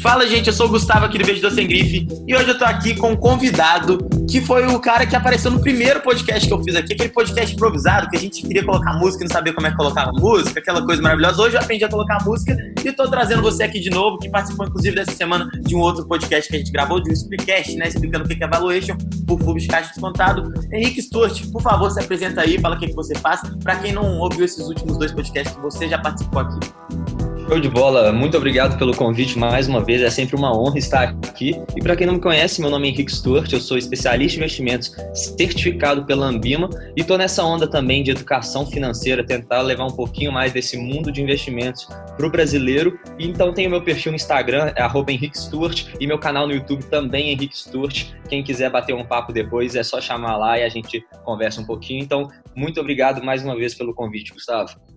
Fala, gente, eu sou o Gustavo aqui do Beijo Sem Grife e hoje eu tô aqui com um convidado que foi o cara que apareceu no primeiro podcast que eu fiz aqui, aquele podcast improvisado que a gente queria colocar música e não sabia como é que colocava música, aquela coisa maravilhosa. Hoje eu aprendi a colocar música e tô trazendo você aqui de novo, que participou inclusive dessa semana de um outro podcast que a gente gravou, de um Explicast, né, explicando o que é Valuation por Fubis Caixa Descontado. Henrique Sturt, por favor, se apresenta aí, fala o que, que você faz, para quem não ouviu esses últimos dois podcasts que você já participou aqui. Show de bola, muito obrigado pelo convite mais uma vez, é sempre uma honra estar aqui. E para quem não me conhece, meu nome é Henrique Stuart, eu sou especialista em investimentos certificado pela Ambima e estou nessa onda também de educação financeira, tentar levar um pouquinho mais desse mundo de investimentos para o brasileiro. E então tenho meu perfil no Instagram, é Henrique Stuart, e meu canal no YouTube também é Henrique Stuart. Quem quiser bater um papo depois é só chamar lá e a gente conversa um pouquinho. Então, muito obrigado mais uma vez pelo convite, Gustavo.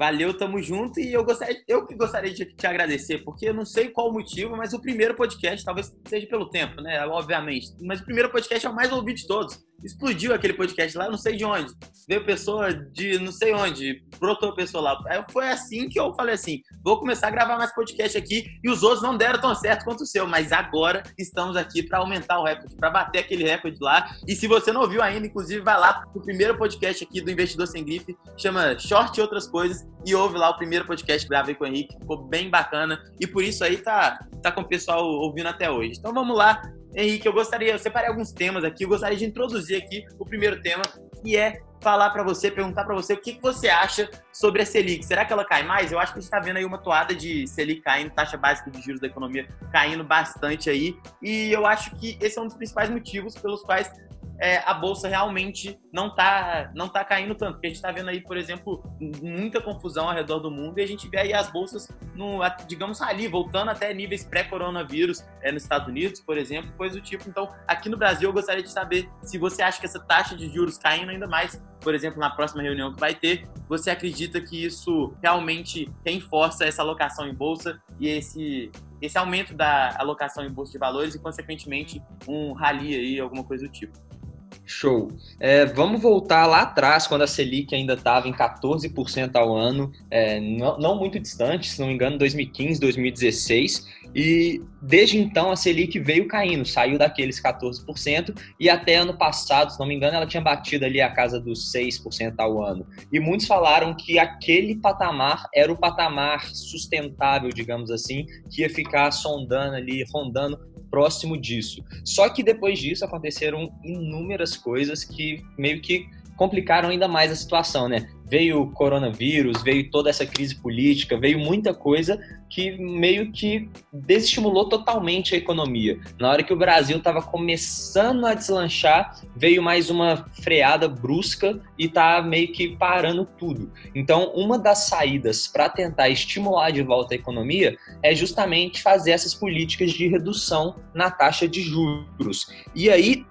Valeu, tamo junto. E eu gostaria, eu que gostaria de te agradecer, porque eu não sei qual o motivo, mas o primeiro podcast, talvez seja pelo tempo, né? Obviamente. Mas o primeiro podcast é o mais ouvido de todos explodiu aquele podcast lá, não sei de onde. Veio pessoa de não sei onde, brotou pessoa lá. Aí foi assim que eu falei assim: vou começar a gravar mais podcast aqui. E os outros não deram tão certo quanto o seu, mas agora estamos aqui para aumentar o recorde, para bater aquele recorde lá. E se você não ouviu ainda, inclusive, vai lá pro primeiro podcast aqui do Investidor Sem Grife, chama Short e Outras Coisas, e ouve lá o primeiro podcast que gravei com o Henrique, ficou bem bacana. E por isso aí tá, tá com o pessoal ouvindo até hoje. Então vamos lá, Henrique, eu gostaria, eu separei alguns temas aqui, eu gostaria de introduzir aqui o primeiro tema, que é falar para você, perguntar para você o que, que, você acha sobre a Selic. Será que ela cai mais? Eu acho que a gente está vendo aí uma toada de Selic caindo, taxa básica de juros da economia caindo bastante aí. E eu acho que esse é um dos principais motivos pelos quais é, a bolsa realmente não tá, não tá caindo tanto. Porque a gente está vendo aí, por exemplo, muita confusão ao redor do mundo e a gente vê aí as bolsas, no, digamos, ali, voltando até níveis pré-coronavírus é, nos Estados Unidos, por exemplo, coisa do tipo. Então, aqui no Brasil, eu gostaria de saber se você acha que essa taxa de juros caindo ainda mais, por exemplo, na próxima reunião que vai ter, você acredita que isso realmente reforça essa alocação em bolsa e esse esse aumento da alocação em bolsa de valores e, consequentemente, um rally aí, alguma coisa do tipo. Show. É, vamos voltar lá atrás, quando a Selic ainda estava em 14% ao ano, é, não, não, muito distante, se não me engano, 2015, 2016. E desde então a Selic veio caindo, saiu daqueles 14% e até ano passado, se não me engano, ela tinha batido ali a casa dos 6% ao ano. E muitos falaram que aquele patamar era o patamar sustentável, digamos assim, que ia ficar sondando ali, rondando próximo disso. Só que depois disso aconteceram inúmeras coisas que meio que complicaram ainda mais a situação, né? Veio o coronavírus, veio toda essa crise política, veio muita coisa que meio que desestimulou totalmente a economia. Na hora que o Brasil estava começando a deslanchar, veio mais uma freada brusca e tá meio que parando tudo. Então, uma das saídas para tentar estimular de volta a economia é justamente fazer essas políticas de redução na taxa de juros. E aí,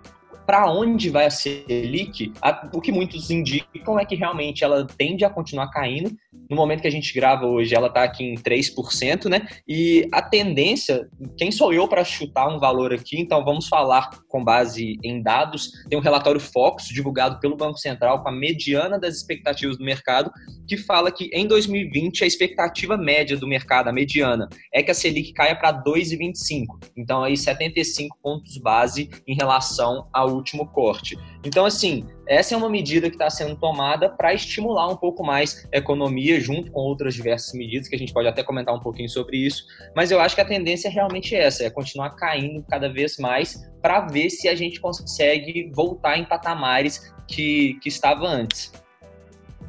para onde vai a Selic, o que muitos indicam é que realmente ela tende a continuar caindo. No momento que a gente grava hoje, ela está aqui em 3%, né? E a tendência, quem sou eu para chutar um valor aqui? Então vamos falar com base em dados. Tem um relatório Focus divulgado pelo Banco Central com a mediana das expectativas do mercado, que fala que em 2020 a expectativa média do mercado, a mediana, é que a Selic caia para 2,25. Então aí 75 pontos base em relação ao último corte. Então, assim, essa é uma medida que está sendo tomada para estimular um pouco mais a economia, junto com outras diversas medidas, que a gente pode até comentar um pouquinho sobre isso. Mas eu acho que a tendência é realmente essa: é continuar caindo cada vez mais para ver se a gente consegue voltar em patamares que, que estava antes.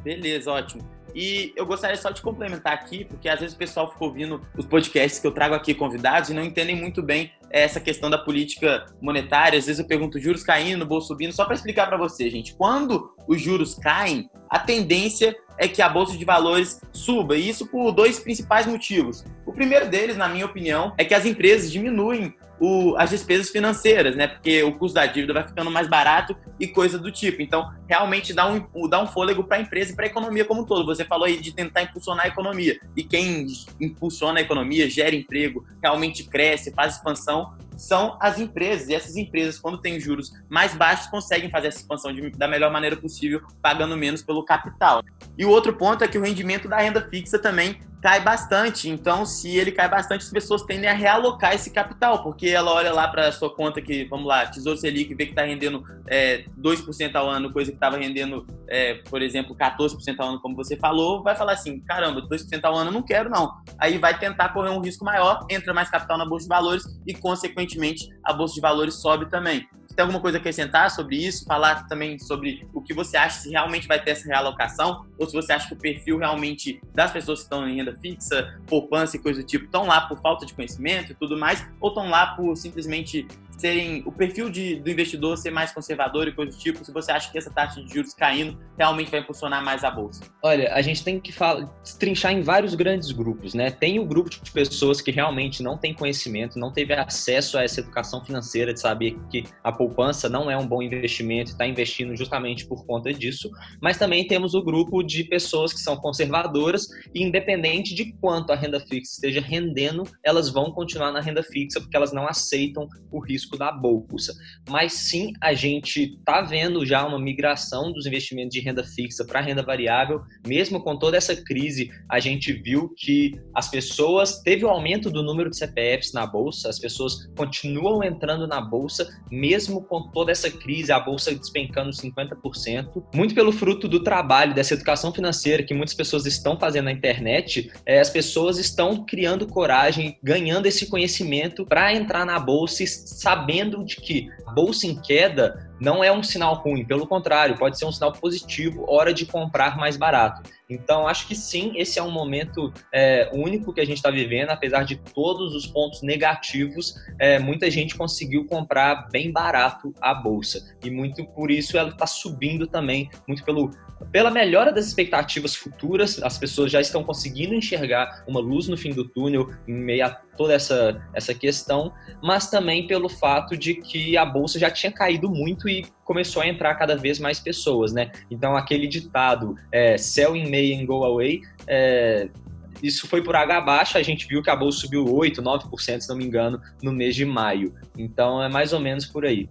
Beleza, ótimo. E eu gostaria só de complementar aqui, porque às vezes o pessoal fica ouvindo os podcasts que eu trago aqui convidados e não entendem muito bem essa questão da política monetária. Às vezes eu pergunto juros caindo, bolsa subindo, só para explicar para você, gente. Quando os juros caem, a tendência é que a bolsa de valores suba, e isso por dois principais motivos. O primeiro deles, na minha opinião, é que as empresas diminuem o, as despesas financeiras, né? Porque o custo da dívida vai ficando mais barato e coisa do tipo. Então, realmente dá um, dá um fôlego para a empresa e para a economia como um todo. Você falou aí de tentar impulsionar a economia. E quem impulsiona a economia, gera emprego, realmente cresce, faz expansão, são as empresas. E essas empresas, quando têm juros mais baixos, conseguem fazer essa expansão de, da melhor maneira possível, pagando menos pelo capital. E o outro ponto é que o rendimento da renda fixa também cai bastante. Então, se ele cai bastante, as pessoas tendem a realocar esse capital, porque ela olha lá para sua conta que, vamos lá, Tesouro Selic, vê que está rendendo é, 2% ao ano, coisa que estava rendendo, é, por exemplo, 14% ao ano, como você falou, vai falar assim, caramba, 2% ao ano não quero não. Aí vai tentar correr um risco maior, entra mais capital na Bolsa de Valores e, consequentemente, a Bolsa de Valores sobe também. Você tem alguma coisa a acrescentar sobre isso? Falar também sobre o que você acha se realmente vai ter essa realocação? Ou se você acha que o perfil realmente das pessoas que estão em renda fixa, poupança e coisa do tipo, estão lá por falta de conhecimento e tudo mais? Ou estão lá por simplesmente serem o perfil de, do investidor ser mais conservador e coisa do tipo, se você acha que essa taxa de juros caindo realmente vai impulsionar mais a bolsa? Olha, a gente tem que falar, trinchar em vários grandes grupos, né? Tem o grupo de pessoas que realmente não tem conhecimento, não teve acesso a essa educação financeira de saber que a poupança não é um bom investimento está investindo justamente por conta disso, mas também temos o grupo de pessoas que são conservadoras e independente de quanto a renda fixa esteja rendendo, elas vão continuar na renda fixa porque elas não aceitam o risco da bolsa. Mas sim, a gente está vendo já uma migração dos investimentos de renda fixa para renda variável. Mesmo com toda essa crise, a gente viu que as pessoas teve o um aumento do número de CPFs na bolsa, as pessoas continuam entrando na bolsa, mesmo com toda essa crise, a bolsa despencando 50%, muito pelo fruto do trabalho dessa educação financeira que muitas pessoas estão fazendo na internet, é, as pessoas estão criando coragem, ganhando esse conhecimento para entrar na bolsa e sabendo de que bolsa em queda não é um sinal ruim, pelo contrário, pode ser um sinal positivo, hora de comprar mais barato. Então, acho que sim, esse é um momento é, único que a gente está vivendo, apesar de todos os pontos negativos, é, muita gente conseguiu comprar bem barato a bolsa. E muito por isso ela está subindo também, muito pelo, pela melhora das expectativas futuras, as pessoas já estão conseguindo enxergar uma luz no fim do túnel em meio a toda essa, essa questão, mas também pelo fato de que a bolsa já tinha caído muito e começou a entrar cada vez mais pessoas, né? Então aquele ditado é, sell in May and go away é, isso foi por água abaixo, a gente viu que a bolsa subiu 8, 9%, se não me engano, no mês de maio. Então é mais ou menos por aí.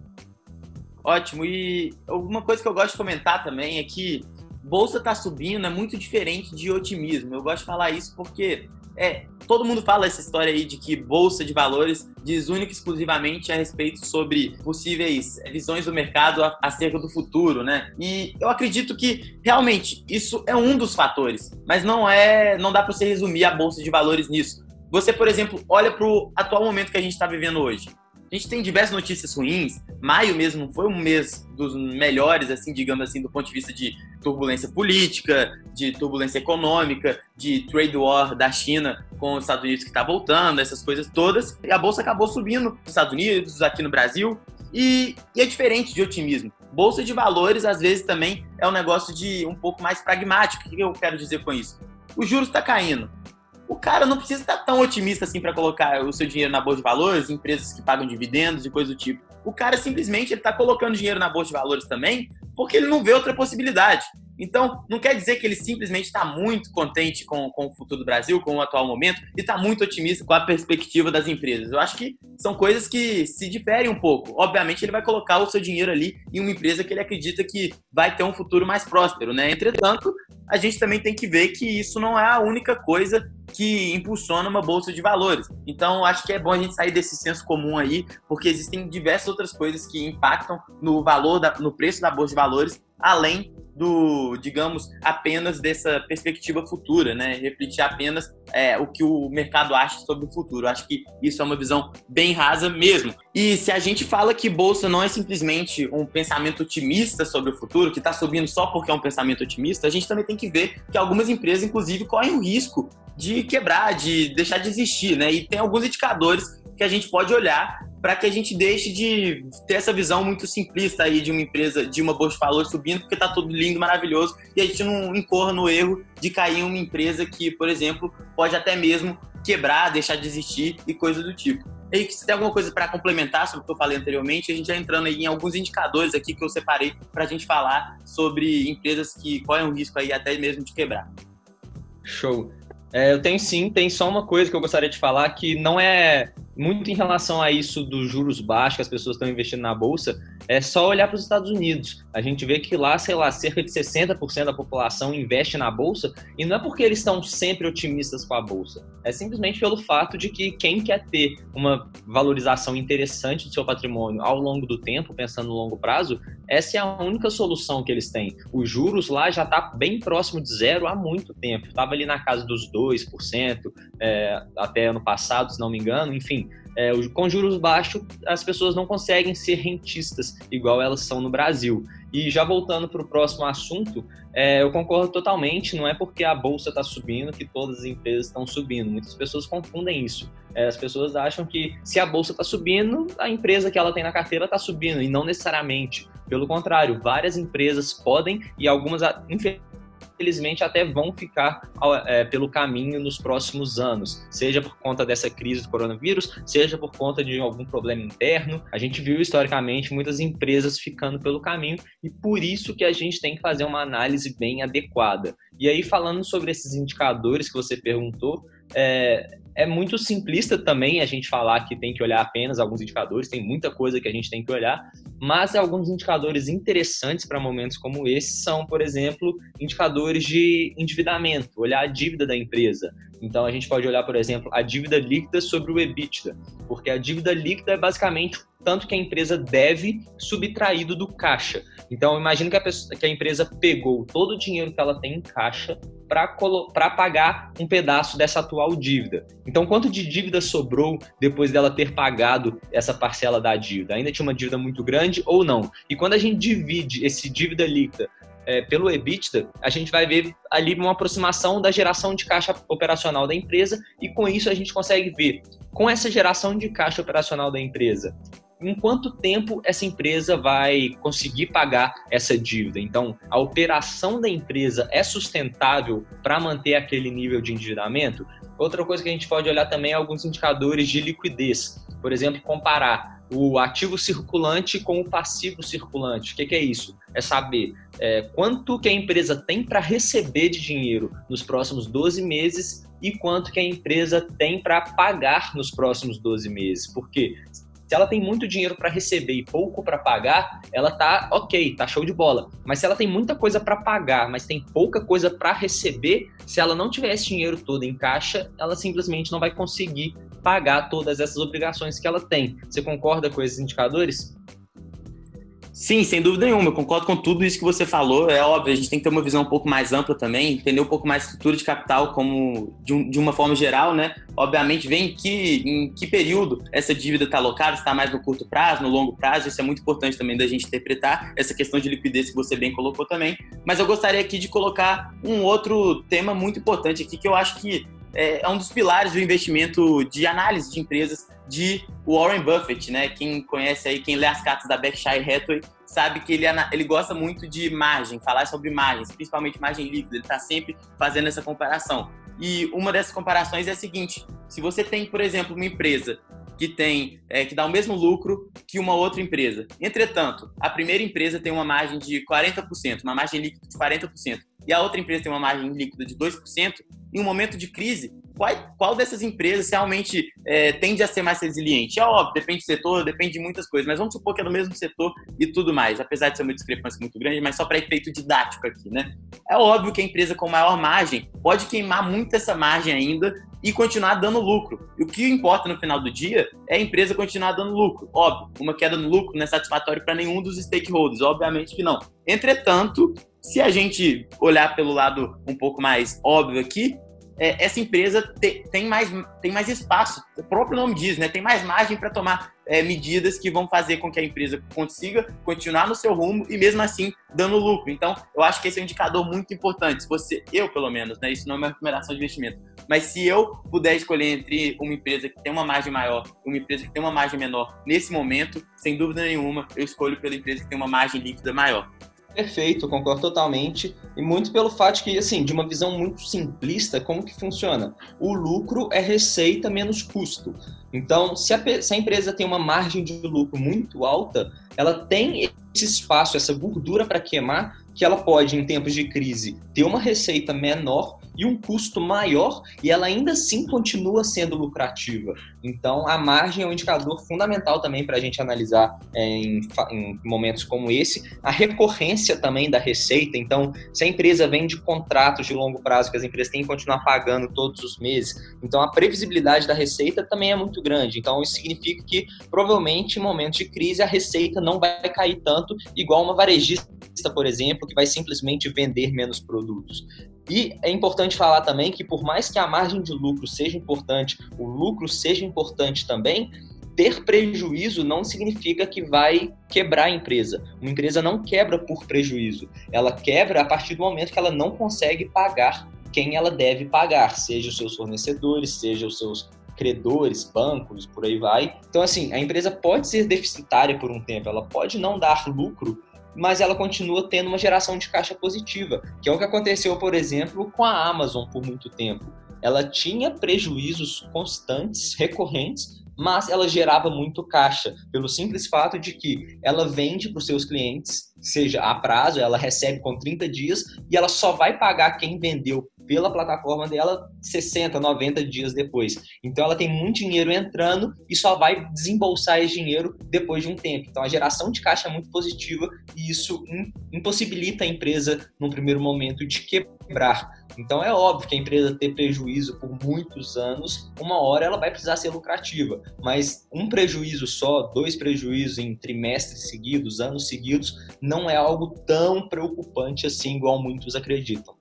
Ótimo. E alguma coisa que eu gosto de comentar também é que bolsa está subindo é muito diferente de otimismo. Eu gosto de falar isso porque é, todo mundo fala essa história aí de que bolsa de valores diz única e exclusivamente a respeito sobre possíveis visões do mercado acerca do futuro, né? E eu acredito que realmente isso é um dos fatores, mas não é, não dá para você resumir a bolsa de valores nisso. Você, por exemplo, olha para o atual momento que a gente está vivendo hoje. A gente tem diversas notícias ruins. Maio mesmo foi um mês dos melhores, assim, digamos assim, do ponto de vista de turbulência política, de turbulência econômica, de trade war da China com os Estados Unidos que está voltando, essas coisas todas. E a bolsa acabou subindo nos Estados Unidos, aqui no Brasil. E, e é diferente de otimismo. Bolsa de valores, às vezes, também é um negócio de um pouco mais pragmático. O que eu quero dizer com isso? O juros está caindo o cara não precisa estar tão otimista assim para colocar o seu dinheiro na bolsa de valores, empresas que pagam dividendos e coisa do tipo. O cara simplesmente está colocando dinheiro na bolsa de valores também porque ele não vê outra possibilidade. Então, não quer dizer que ele simplesmente está muito contente com, com o futuro do Brasil, com o atual momento, e está muito otimista com a perspectiva das empresas. Eu acho que são coisas que se diferem um pouco. Obviamente, ele vai colocar o seu dinheiro ali em uma empresa que ele acredita que vai ter um futuro mais próspero, né? Entretanto, a gente também tem que ver que isso não é a única coisa que impulsiona uma bolsa de valores. Então, acho que é bom a gente sair desse senso comum aí, porque existem diversas outras coisas que impactam no valor, da, no preço da bolsa de valores, além do, digamos, apenas dessa perspectiva futura, né? Refletir apenas é, o que o mercado acha sobre o futuro. Acho que isso é uma visão bem rasa mesmo. E se a gente fala que bolsa não é simplesmente um pensamento otimista sobre o futuro, que está subindo só porque é um pensamento otimista, a gente também tem que ver que algumas empresas, inclusive, correm o risco de quebrar, de deixar de existir, né? E tem alguns indicadores que a gente pode olhar para que a gente deixe de ter essa visão muito simplista aí de uma empresa, de uma bolsa de valores subindo, porque está tudo lindo, maravilhoso, e a gente não incorra no erro de cair em uma empresa que, por exemplo, pode até mesmo quebrar, deixar de existir e coisa do tipo. E se tem alguma coisa para complementar sobre o que eu falei anteriormente, a gente já entrando em alguns indicadores aqui que eu separei para a gente falar sobre empresas que correm o risco aí até mesmo de quebrar. Show. É, eu tenho sim, tem só uma coisa que eu gostaria de falar que não é muito em relação a isso dos juros baixos que as pessoas estão investindo na bolsa, é só olhar para os Estados Unidos. A gente vê que lá, sei lá, cerca de 60% da população investe na bolsa e não é porque eles estão sempre otimistas com a bolsa. É simplesmente pelo fato de que quem quer ter uma valorização interessante do seu patrimônio ao longo do tempo, pensando no longo prazo, essa é a única solução que eles têm. Os juros lá já está bem próximo de zero há muito tempo. Estava ali na casa dos 2%, é, até ano passado, se não me engano. Enfim, é, com juros baixos, as pessoas não conseguem ser rentistas igual elas são no Brasil. E já voltando para o próximo assunto, é, eu concordo totalmente. Não é porque a bolsa está subindo que todas as empresas estão subindo. Muitas pessoas confundem isso. É, as pessoas acham que se a bolsa está subindo, a empresa que ela tem na carteira está subindo, e não necessariamente. Pelo contrário, várias empresas podem e algumas, infelizmente, infelizmente até vão ficar é, pelo caminho nos próximos anos, seja por conta dessa crise do coronavírus, seja por conta de algum problema interno. A gente viu historicamente muitas empresas ficando pelo caminho e por isso que a gente tem que fazer uma análise bem adequada. E aí, falando sobre esses indicadores que você perguntou, é, é muito simplista também a gente falar que tem que olhar apenas alguns indicadores, tem muita coisa que a gente tem que olhar, mas alguns indicadores interessantes para momentos como esse são, por exemplo, indicadores de endividamento, olhar a dívida da empresa. Então a gente pode olhar, por exemplo, a dívida líquida sobre o EBITDA, porque a dívida líquida é basicamente tanto que a empresa deve subtraído do caixa. Então, imagine que que a empresa pegou todo o dinheiro que ela tem em caixa para pagar um pedaço dessa atual dívida. Então, quanto de dívida sobrou depois dela ter pagado essa parcela da dívida? Ainda tinha uma dívida muito grande ou não? E quando a gente divide esse dívida líquida é, pelo EBITDA, a gente vai ver ali uma aproximação da geração de caixa operacional da empresa e com isso a gente consegue ver com essa geração de caixa operacional da empresa em quanto tempo essa empresa vai conseguir pagar essa dívida. Então, a operação da empresa é sustentável para manter aquele nível de endividamento? Outra coisa que a gente pode olhar também é alguns indicadores de liquidez. Por exemplo, comparar o ativo circulante com o passivo circulante. O que, é isso? É saber é, quanto que a empresa tem para receber de dinheiro nos próximos 12 meses e quanto que a empresa tem para pagar nos próximos 12 meses. Porque se ela tem muito dinheiro para receber e pouco para pagar, ela tá ok, tá show de bola. Mas se ela tem muita coisa para pagar, mas tem pouca coisa para receber, se ela não tiver esse dinheiro todo em caixa, ela simplesmente não vai conseguir pagar todas essas obrigações que ela tem. Você concorda com esses indicadores? Sim, sem dúvida nenhuma, eu concordo com tudo isso que você falou. É óbvio, a gente tem que ter uma visão um pouco mais ampla também, entender um pouco mais a estrutura de capital como de, um, de uma forma geral, né? Obviamente, vem em que, em que período essa dívida está alocada, está mais no curto prazo, no longo prazo, isso é muito importante também da gente interpretar, essa questão de liquidez que você bem colocou também. Mas eu gostaria aqui de colocar um outro tema muito importante aqui, que eu acho que é, é um dos pilares do investimento de análise de empresas de Warren Buffett, né? Quem conhece aí, quem lê as cartas da Berkshire Hathaway, sabe que ele, ele gosta muito de margem, falar sobre margens, principalmente margem líquida. Ele está sempre fazendo essa comparação. E uma dessas comparações é a seguinte: se você tem, por exemplo, uma empresa que tem é, que dá o mesmo lucro que uma outra empresa. Entretanto, a primeira empresa tem uma margem de 40%, uma margem líquida de 40%, e a outra empresa tem uma margem líquida de 2%, em um momento de crise, qual, qual dessas empresas realmente é, tende a ser mais resiliente? É óbvio, depende do setor, depende de muitas coisas, mas vamos supor que é do mesmo setor e tudo mais, apesar de ser uma discrepância muito grande, mas só para efeito didático aqui, né? É óbvio que a empresa com maior margem pode queimar muito essa margem ainda e continuar dando lucro. E o que importa no final do dia é a empresa continuar dando lucro. Óbvio, uma queda no lucro não é satisfatório para nenhum dos stakeholders, obviamente que não. Entretanto, se a gente olhar pelo lado um pouco mais óbvio aqui, é, essa empresa te, tem, mais, tem mais espaço, o próprio nome diz, né? Tem mais margem para tomar é, medidas que vão fazer com que a empresa consiga continuar no seu rumo e mesmo assim dando lucro. Então, eu acho que esse é um indicador muito importante. Se você, eu pelo menos, né? Isso não é uma recomendação de investimento, mas se eu puder escolher entre uma empresa que tem uma margem maior e uma empresa que tem uma margem menor nesse momento, sem dúvida nenhuma, eu escolho pela empresa que tem uma margem líquida maior. Perfeito, concordo totalmente. E muito pelo fato que, assim, de uma visão muito simplista, como que funciona? O lucro é receita menos custo. Então, se a, se a empresa tem uma margem de lucro muito alta, ela tem esse espaço, essa gordura para queimar, que ela pode, em tempos de crise, ter uma receita menor e um custo maior e ela ainda assim continua sendo lucrativa. Então, a margem é um indicador fundamental também para a gente analisar é, em, em, momentos como esse. A recorrência também da receita. Então, se a empresa vende contratos de longo prazo que as empresas têm que continuar pagando todos os meses, então a previsibilidade da receita também é muito grande. Então, isso significa que provavelmente em momentos de crise a receita não vai cair tanto, igual uma varejista, por exemplo, que vai simplesmente vender menos produtos. E é importante falar também que, por mais que a margem de lucro seja importante, o lucro seja importante também, ter prejuízo não significa que vai quebrar a empresa. Uma empresa não quebra por prejuízo, ela quebra a partir do momento que ela não consegue pagar quem ela deve pagar, seja os seus fornecedores, seja os seus credores, bancos, por aí vai. Então, assim, a empresa pode ser deficitária por um tempo, ela pode não dar lucro, mas ela continua tendo uma geração de caixa positiva, que é o que aconteceu, por exemplo, com a Amazon por muito tempo. Ela tinha prejuízos constantes, recorrentes, mas ela gerava muito caixa, pelo simples fato de que ela vende para os seus clientes, seja a prazo, ela recebe com 30 dias e ela só vai pagar quem vendeu pela plataforma dela 60, 90 dias depois. Então ela tem muito dinheiro entrando e só vai desembolsar esse dinheiro depois de um tempo. Então a geração de caixa é muito positiva e isso impossibilita a empresa, num primeiro momento, de quebrar. Então é óbvio que a empresa ter prejuízo por muitos anos, uma hora ela vai precisar ser lucrativa, mas um prejuízo só, dois prejuízos em trimestres seguidos, anos seguidos, não é algo tão preocupante assim, igual muitos acreditam.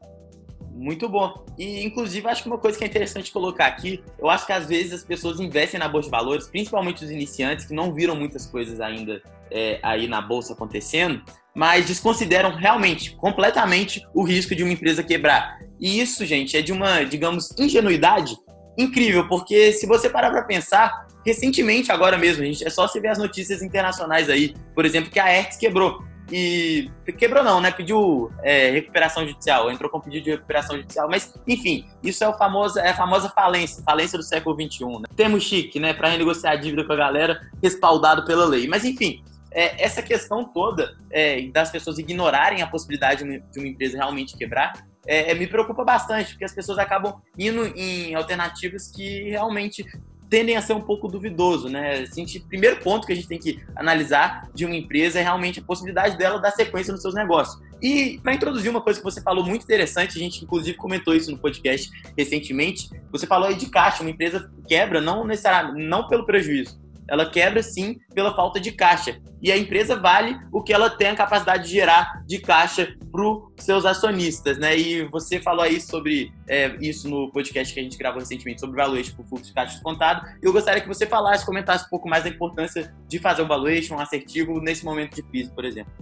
Muito bom. E, inclusive, acho que uma coisa que é interessante colocar aqui, eu acho que às vezes as pessoas investem na Bolsa de Valores, principalmente os iniciantes, que não viram muitas coisas ainda é, aí na Bolsa acontecendo, mas desconsideram realmente, completamente, o risco de uma empresa quebrar. E isso, gente, é de uma, digamos, ingenuidade incrível, porque se você parar para pensar, recentemente, agora mesmo, gente, é só você ver as notícias internacionais aí, por exemplo, que a Hertz quebrou e quebrou não, né? Pediu é, recuperação judicial, entrou com pedido de recuperação judicial, mas enfim, isso é, o famoso, é a famosa falência, falência do século XXI, né? Temos chique, né, para renegociar a dívida com a galera, respaldado pela lei. Mas enfim, é, essa questão toda é, das pessoas ignorarem a possibilidade de uma, empresa realmente quebrar é, me preocupa bastante, porque as pessoas acabam indo em alternativas que realmente tendem a ser um pouco duvidoso, né? Assim, o primeiro ponto que a gente tem que analisar de uma empresa é realmente a possibilidade dela dar sequência nos seus negócios. E para introduzir uma coisa que você falou muito interessante, a gente inclusive comentou isso no podcast recentemente, você falou aí de caixa, uma empresa quebra não necessariamente não pelo prejuízo, ela quebra sim pela falta de caixa. E a empresa vale o que ela tem a capacidade de gerar de caixa para os seus acionistas, né? E você falou aí sobre é, isso no podcast que a gente gravou recentemente sobre valuation por fluxo de caixa descontado. Eu gostaria que você falasse, comentasse um pouco mais da importância de fazer um valuation, um assertivo nesse momento de crise, por exemplo.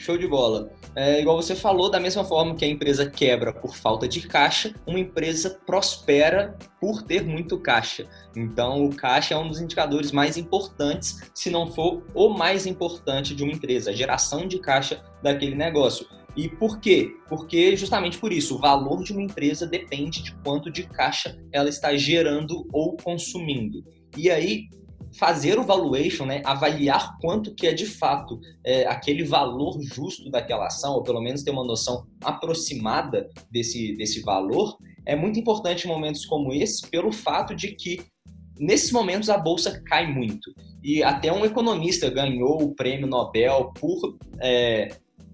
Show de bola. É, igual você falou, da mesma forma que a empresa quebra por falta de caixa, uma empresa prospera por ter muito caixa. Então, o caixa é um dos indicadores mais importantes, se não for o mais importante de uma empresa, a geração de caixa daquele negócio. E por quê? Porque justamente por isso, o valor de uma empresa depende de quanto de caixa ela está gerando ou consumindo. E aí, fazer o valuation, né, avaliar quanto que é de fato é, aquele valor justo daquela ação, ou pelo menos ter uma noção aproximada desse, desse valor, é muito importante em momentos como esse, pelo fato de que nesses momentos a bolsa cai muito. E até um economista ganhou o prêmio Nobel por é,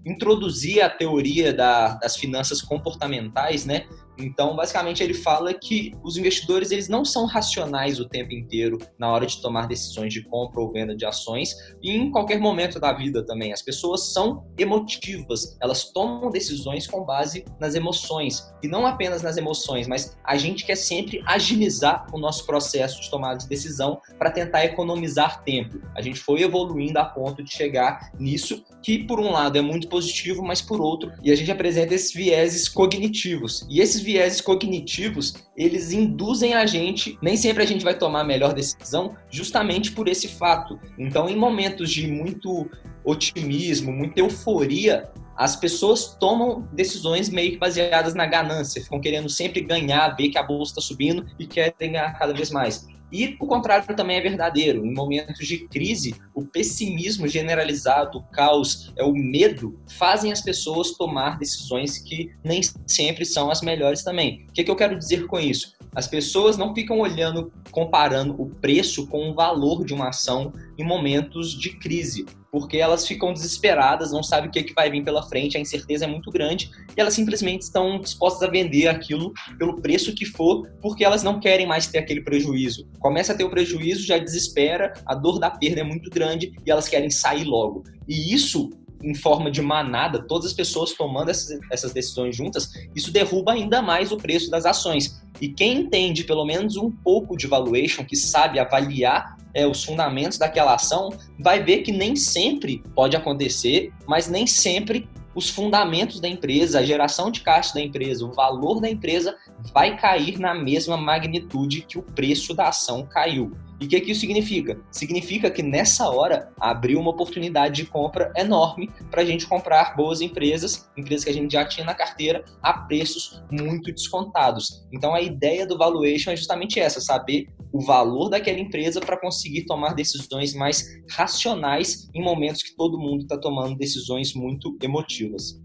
introduzir a teoria da, das finanças comportamentais, né, então, basicamente, ele fala que os investidores eles não são racionais o tempo inteiro na hora de tomar decisões de compra ou venda de ações e em qualquer momento da vida também. As pessoas são emotivas, elas tomam decisões com base nas emoções e não apenas nas emoções, mas a gente quer sempre agilizar o nosso processo de tomada de decisão para tentar economizar tempo. A gente foi evoluindo a ponto de chegar nisso, que por um lado é muito positivo, mas por outro, e a gente apresenta esses vieses cognitivos. E esses vieses cognitivos, eles induzem a gente, nem sempre a gente vai tomar a melhor decisão justamente por esse fato. Então, em momentos de muito otimismo, muita euforia, as pessoas tomam decisões meio que baseadas na ganância, ficam querendo sempre ganhar, ver que a bolsa está subindo e querem ganhar cada vez mais. E o contrário também é verdadeiro. Em momentos de crise, o pessimismo generalizado, o caos, é o medo, fazem as pessoas tomar decisões que nem sempre são as melhores também. O que, que eu quero dizer com isso? As pessoas não ficam olhando, comparando o preço com o valor de uma ação em momentos de crise, porque elas ficam desesperadas, não sabem o que, é que vai vir pela frente, a incerteza é muito grande e elas simplesmente estão dispostas a vender aquilo pelo preço que for, porque elas não querem mais ter aquele prejuízo. Começa a ter o prejuízo, já desespera, a dor da perda é muito grande e elas querem sair logo. E isso em forma de manada, todas as pessoas tomando essas, essas decisões juntas, isso derruba ainda mais o preço das ações. E quem entende pelo menos um pouco de valuation, que sabe avaliar é, os fundamentos daquela ação, vai ver que nem sempre pode acontecer, mas nem sempre os fundamentos da empresa, a geração de caixa da empresa, o valor da empresa vai cair na mesma magnitude que o preço da ação caiu. E o que, que isso significa? Significa que nessa hora abriu uma oportunidade de compra enorme para a gente comprar boas empresas, empresas que a gente já tinha na carteira, a preços muito descontados. Então a ideia do valuation é justamente essa: saber o valor daquela empresa para conseguir tomar decisões mais racionais em momentos que todo mundo está tomando decisões muito emotivas.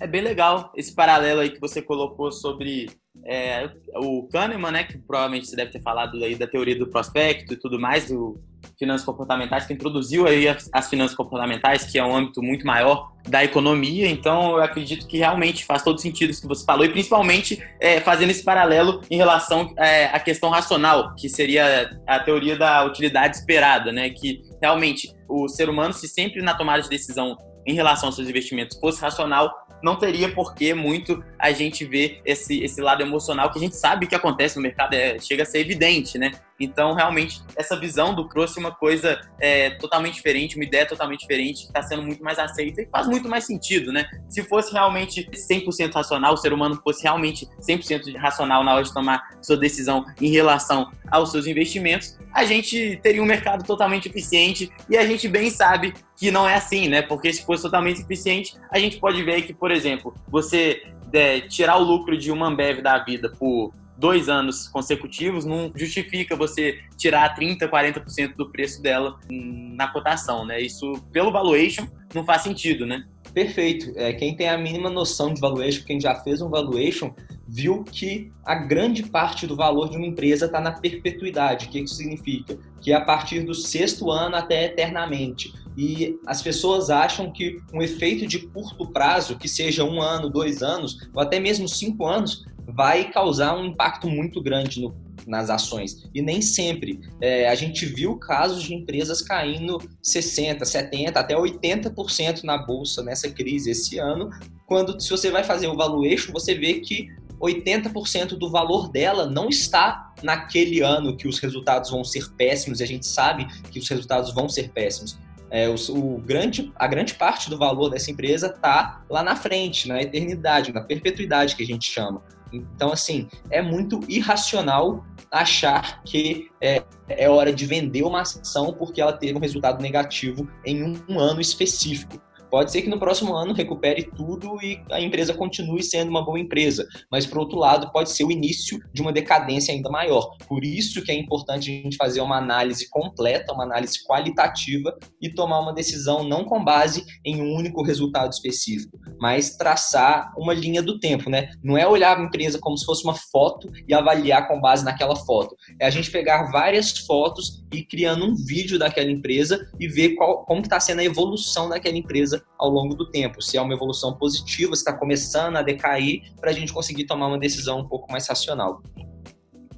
É bem legal esse paralelo aí que você colocou sobre é, o Kahneman, né, que provavelmente você deve ter falado aí da teoria do prospecto e tudo mais, do finanças comportamentais, que introduziu aí as, as finanças comportamentais, que é um âmbito muito maior da economia. Então, eu acredito que realmente faz todo sentido isso que você falou, e principalmente é, fazendo esse paralelo em relação é, à questão racional, que seria a teoria da utilidade esperada, né, que realmente o ser humano, se sempre na tomada de decisão em relação aos seus investimentos fosse racional, não teria por que muito a gente ver esse, esse lado emocional que a gente sabe que acontece no mercado, é, chega a ser evidente, né? Então, realmente, essa visão do Cross é uma coisa é, totalmente diferente, uma ideia totalmente diferente, que está sendo muito mais aceita e faz muito mais sentido, né? Se fosse realmente 100% racional, o ser humano fosse realmente 100% racional na hora de tomar sua decisão em relação aos seus investimentos, a gente teria um mercado totalmente eficiente e a gente bem sabe que não é assim, né? Porque se fosse totalmente eficiente, a gente pode ver que, por exemplo, você é, tirar o lucro de uma Ambev da vida por dois anos consecutivos, não justifica você tirar 30%, 40% do preço dela na cotação, né? Isso, pelo valuation, não faz sentido, né? Perfeito. É, quem tem a mínima noção de valuation, quem já fez um valuation, viu que a grande parte do valor de uma empresa está na perpetuidade. O que isso significa? Que é a partir do sexto ano até eternamente. E as pessoas acham que um efeito de curto prazo, que seja um ano, dois anos, ou até mesmo cinco anos, vai causar um impacto muito grande no, nas ações. E nem sempre. É, a gente viu casos de empresas caindo 60%, 70%, até 80% na bolsa nessa crise esse ano, quando se você vai fazer o valuation, você vê que 80% do valor dela não está naquele ano que os resultados vão ser péssimos, e a gente sabe que os resultados vão ser péssimos. É, o, o, grande, a grande parte do valor dessa empresa está lá na frente, na eternidade, na perpetuidade que a gente chama. Então, assim, é muito irracional achar que é, é hora de vender uma ação porque ela teve um resultado negativo em um, um ano específico. Pode ser que no próximo ano recupere tudo e a empresa continue sendo uma boa empresa, mas por outro lado pode ser o início de uma decadência ainda maior. Por isso que é importante a gente fazer uma análise completa, uma análise qualitativa e tomar uma decisão não com base em um único resultado específico, mas traçar uma linha do tempo, né? Não é olhar a empresa como se fosse uma foto e avaliar com base naquela foto. É a gente pegar várias fotos e criando um vídeo daquela empresa e ver qual, como está sendo a evolução daquela empresa ao longo do tempo. Se é uma evolução positiva, se está começando a decair, para a gente conseguir tomar uma decisão um pouco mais racional.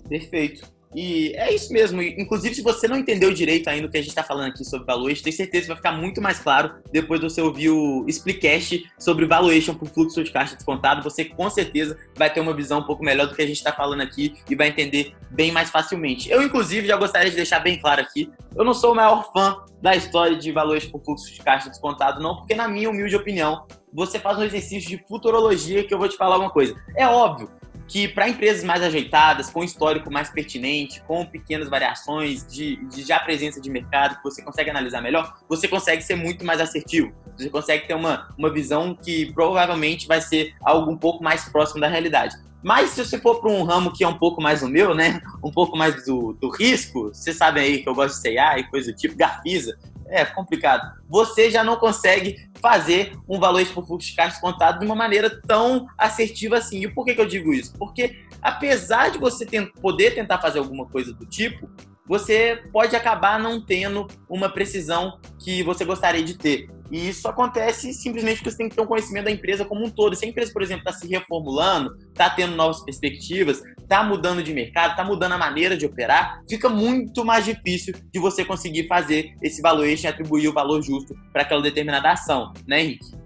Perfeito. E é isso mesmo. Inclusive, se você não entendeu direito ainda o que a gente está falando aqui sobre valuation, tenho certeza que vai ficar muito mais claro depois de você ouvir o Explicast sobre valuation por fluxo de caixa descontado. Você com certeza vai ter uma visão um pouco melhor do que a gente está falando aqui e vai entender bem mais facilmente. Eu, inclusive, já gostaria de deixar bem claro aqui: eu não sou o maior fã da história de valuation por fluxo de caixa descontado, não, porque, na minha humilde opinião, você faz um exercício de futurologia que eu vou te falar uma coisa. É óbvio que para empresas mais ajeitadas, com histórico mais pertinente, com pequenas variações de, de já presença de mercado, que você consegue analisar melhor, você consegue ser muito mais assertivo. Você consegue ter uma, uma visão que provavelmente vai ser algo um pouco mais próximo da realidade. Mas se você for para um ramo que é um pouco mais o meu, né? Um pouco mais do, do risco, vocês sabem aí que eu gosto de CA e coisa do tipo, Gafisa, é complicado. Você já não consegue fazer um valor por fluxo de caixa contado de uma maneira tão assertiva assim. E por que, que eu digo isso? Porque apesar de você ter, poder tentar fazer alguma coisa do tipo, você pode acabar não tendo uma precisão que você gostaria de ter. E isso acontece simplesmente porque você tem que ter um conhecimento da empresa como um todo. Se a empresa, por exemplo, está se reformulando, está tendo novas perspectivas, está mudando de mercado, está mudando a maneira de operar, fica muito mais difícil de você conseguir fazer esse valuation atribuir o valor justo para aquela determinada ação, né, Henrique?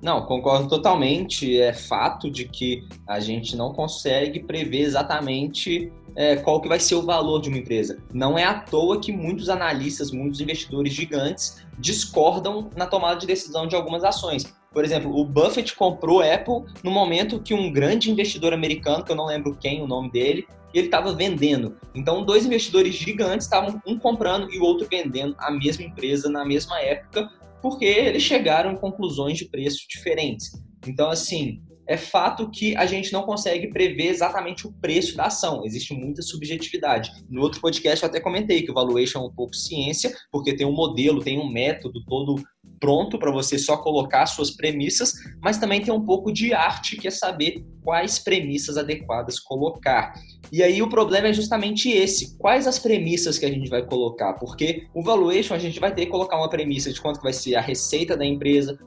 Não, concordo totalmente. É fato de que a gente não consegue prever exatamente é, qual que vai ser o valor de uma empresa. Não é à toa que muitos analistas, muitos investidores gigantes discordam na tomada de decisão de algumas ações. Por exemplo, o Buffett comprou Apple no momento que um grande investidor americano, que eu não lembro quem o nome dele, ele estava vendendo. Então, dois investidores gigantes estavam um comprando e o outro vendendo a mesma empresa na mesma época, porque eles chegaram em conclusões de preço diferentes. Então, assim, é fato que a gente não consegue prever exatamente o preço da ação, existe muita subjetividade. No outro podcast eu até comentei que o valuation é um pouco ciência, porque tem um modelo, tem um método todo pronto para você só colocar suas premissas, mas também tem um pouco de arte, que é saber quais premissas adequadas colocar. E aí o problema é justamente esse, quais as premissas que a gente vai colocar, porque o valuation a gente vai ter que colocar uma premissa de quanto vai ser a receita da empresa,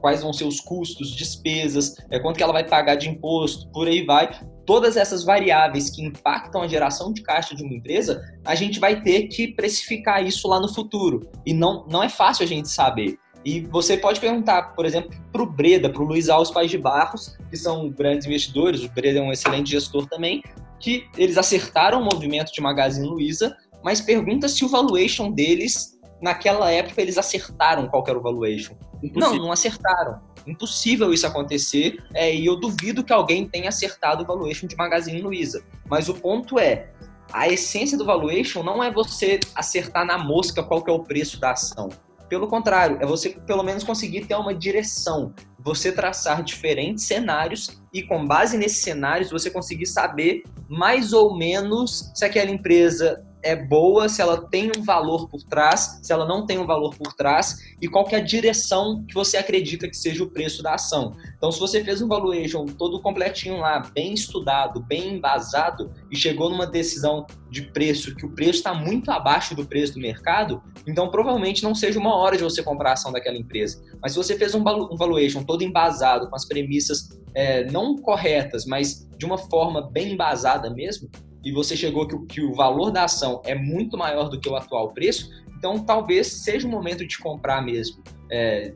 quais vão ser os custos, despesas, é, quanto que ela vai pagar de imposto, por aí vai. Todas essas variáveis que impactam a geração de caixa de uma empresa, a gente vai ter que precificar isso lá no futuro. E não, não é fácil a gente saber. E você pode perguntar, por exemplo, para o Breda, para o Luiz Alves Pais de Barros, que são grandes investidores, o Breda é um excelente gestor também, que eles acertaram o movimento de Magazine Luiza, mas pergunta se o valuation deles, naquela época, eles acertaram qual era o valuation. Impossível. Não, não acertaram. Impossível isso acontecer, é, e eu duvido que alguém tenha acertado o valuation de Magazine Luiza. Mas o ponto é, a essência do valuation não é você acertar na mosca qual é o preço da ação. Pelo contrário, é você pelo menos conseguir ter uma direção, você traçar diferentes cenários e com base nesses cenários você conseguir saber mais ou menos se aquela empresa é boa, se ela tem um valor por trás, se ela não tem um valor por trás e qual é a direção que você acredita que seja o preço da ação. Então, se você fez um valuation todo completinho lá, bem estudado, bem embasado e chegou numa decisão de preço que o preço está muito abaixo do preço do mercado, então provavelmente não seja uma hora de você comprar a ação daquela empresa. Mas se você fez um valuation todo embasado, com as premissas é, não corretas, mas de uma forma bem embasada mesmo, e você chegou que, que o valor da ação é muito maior do que o atual preço, então talvez seja o momento de comprar mesmo. É,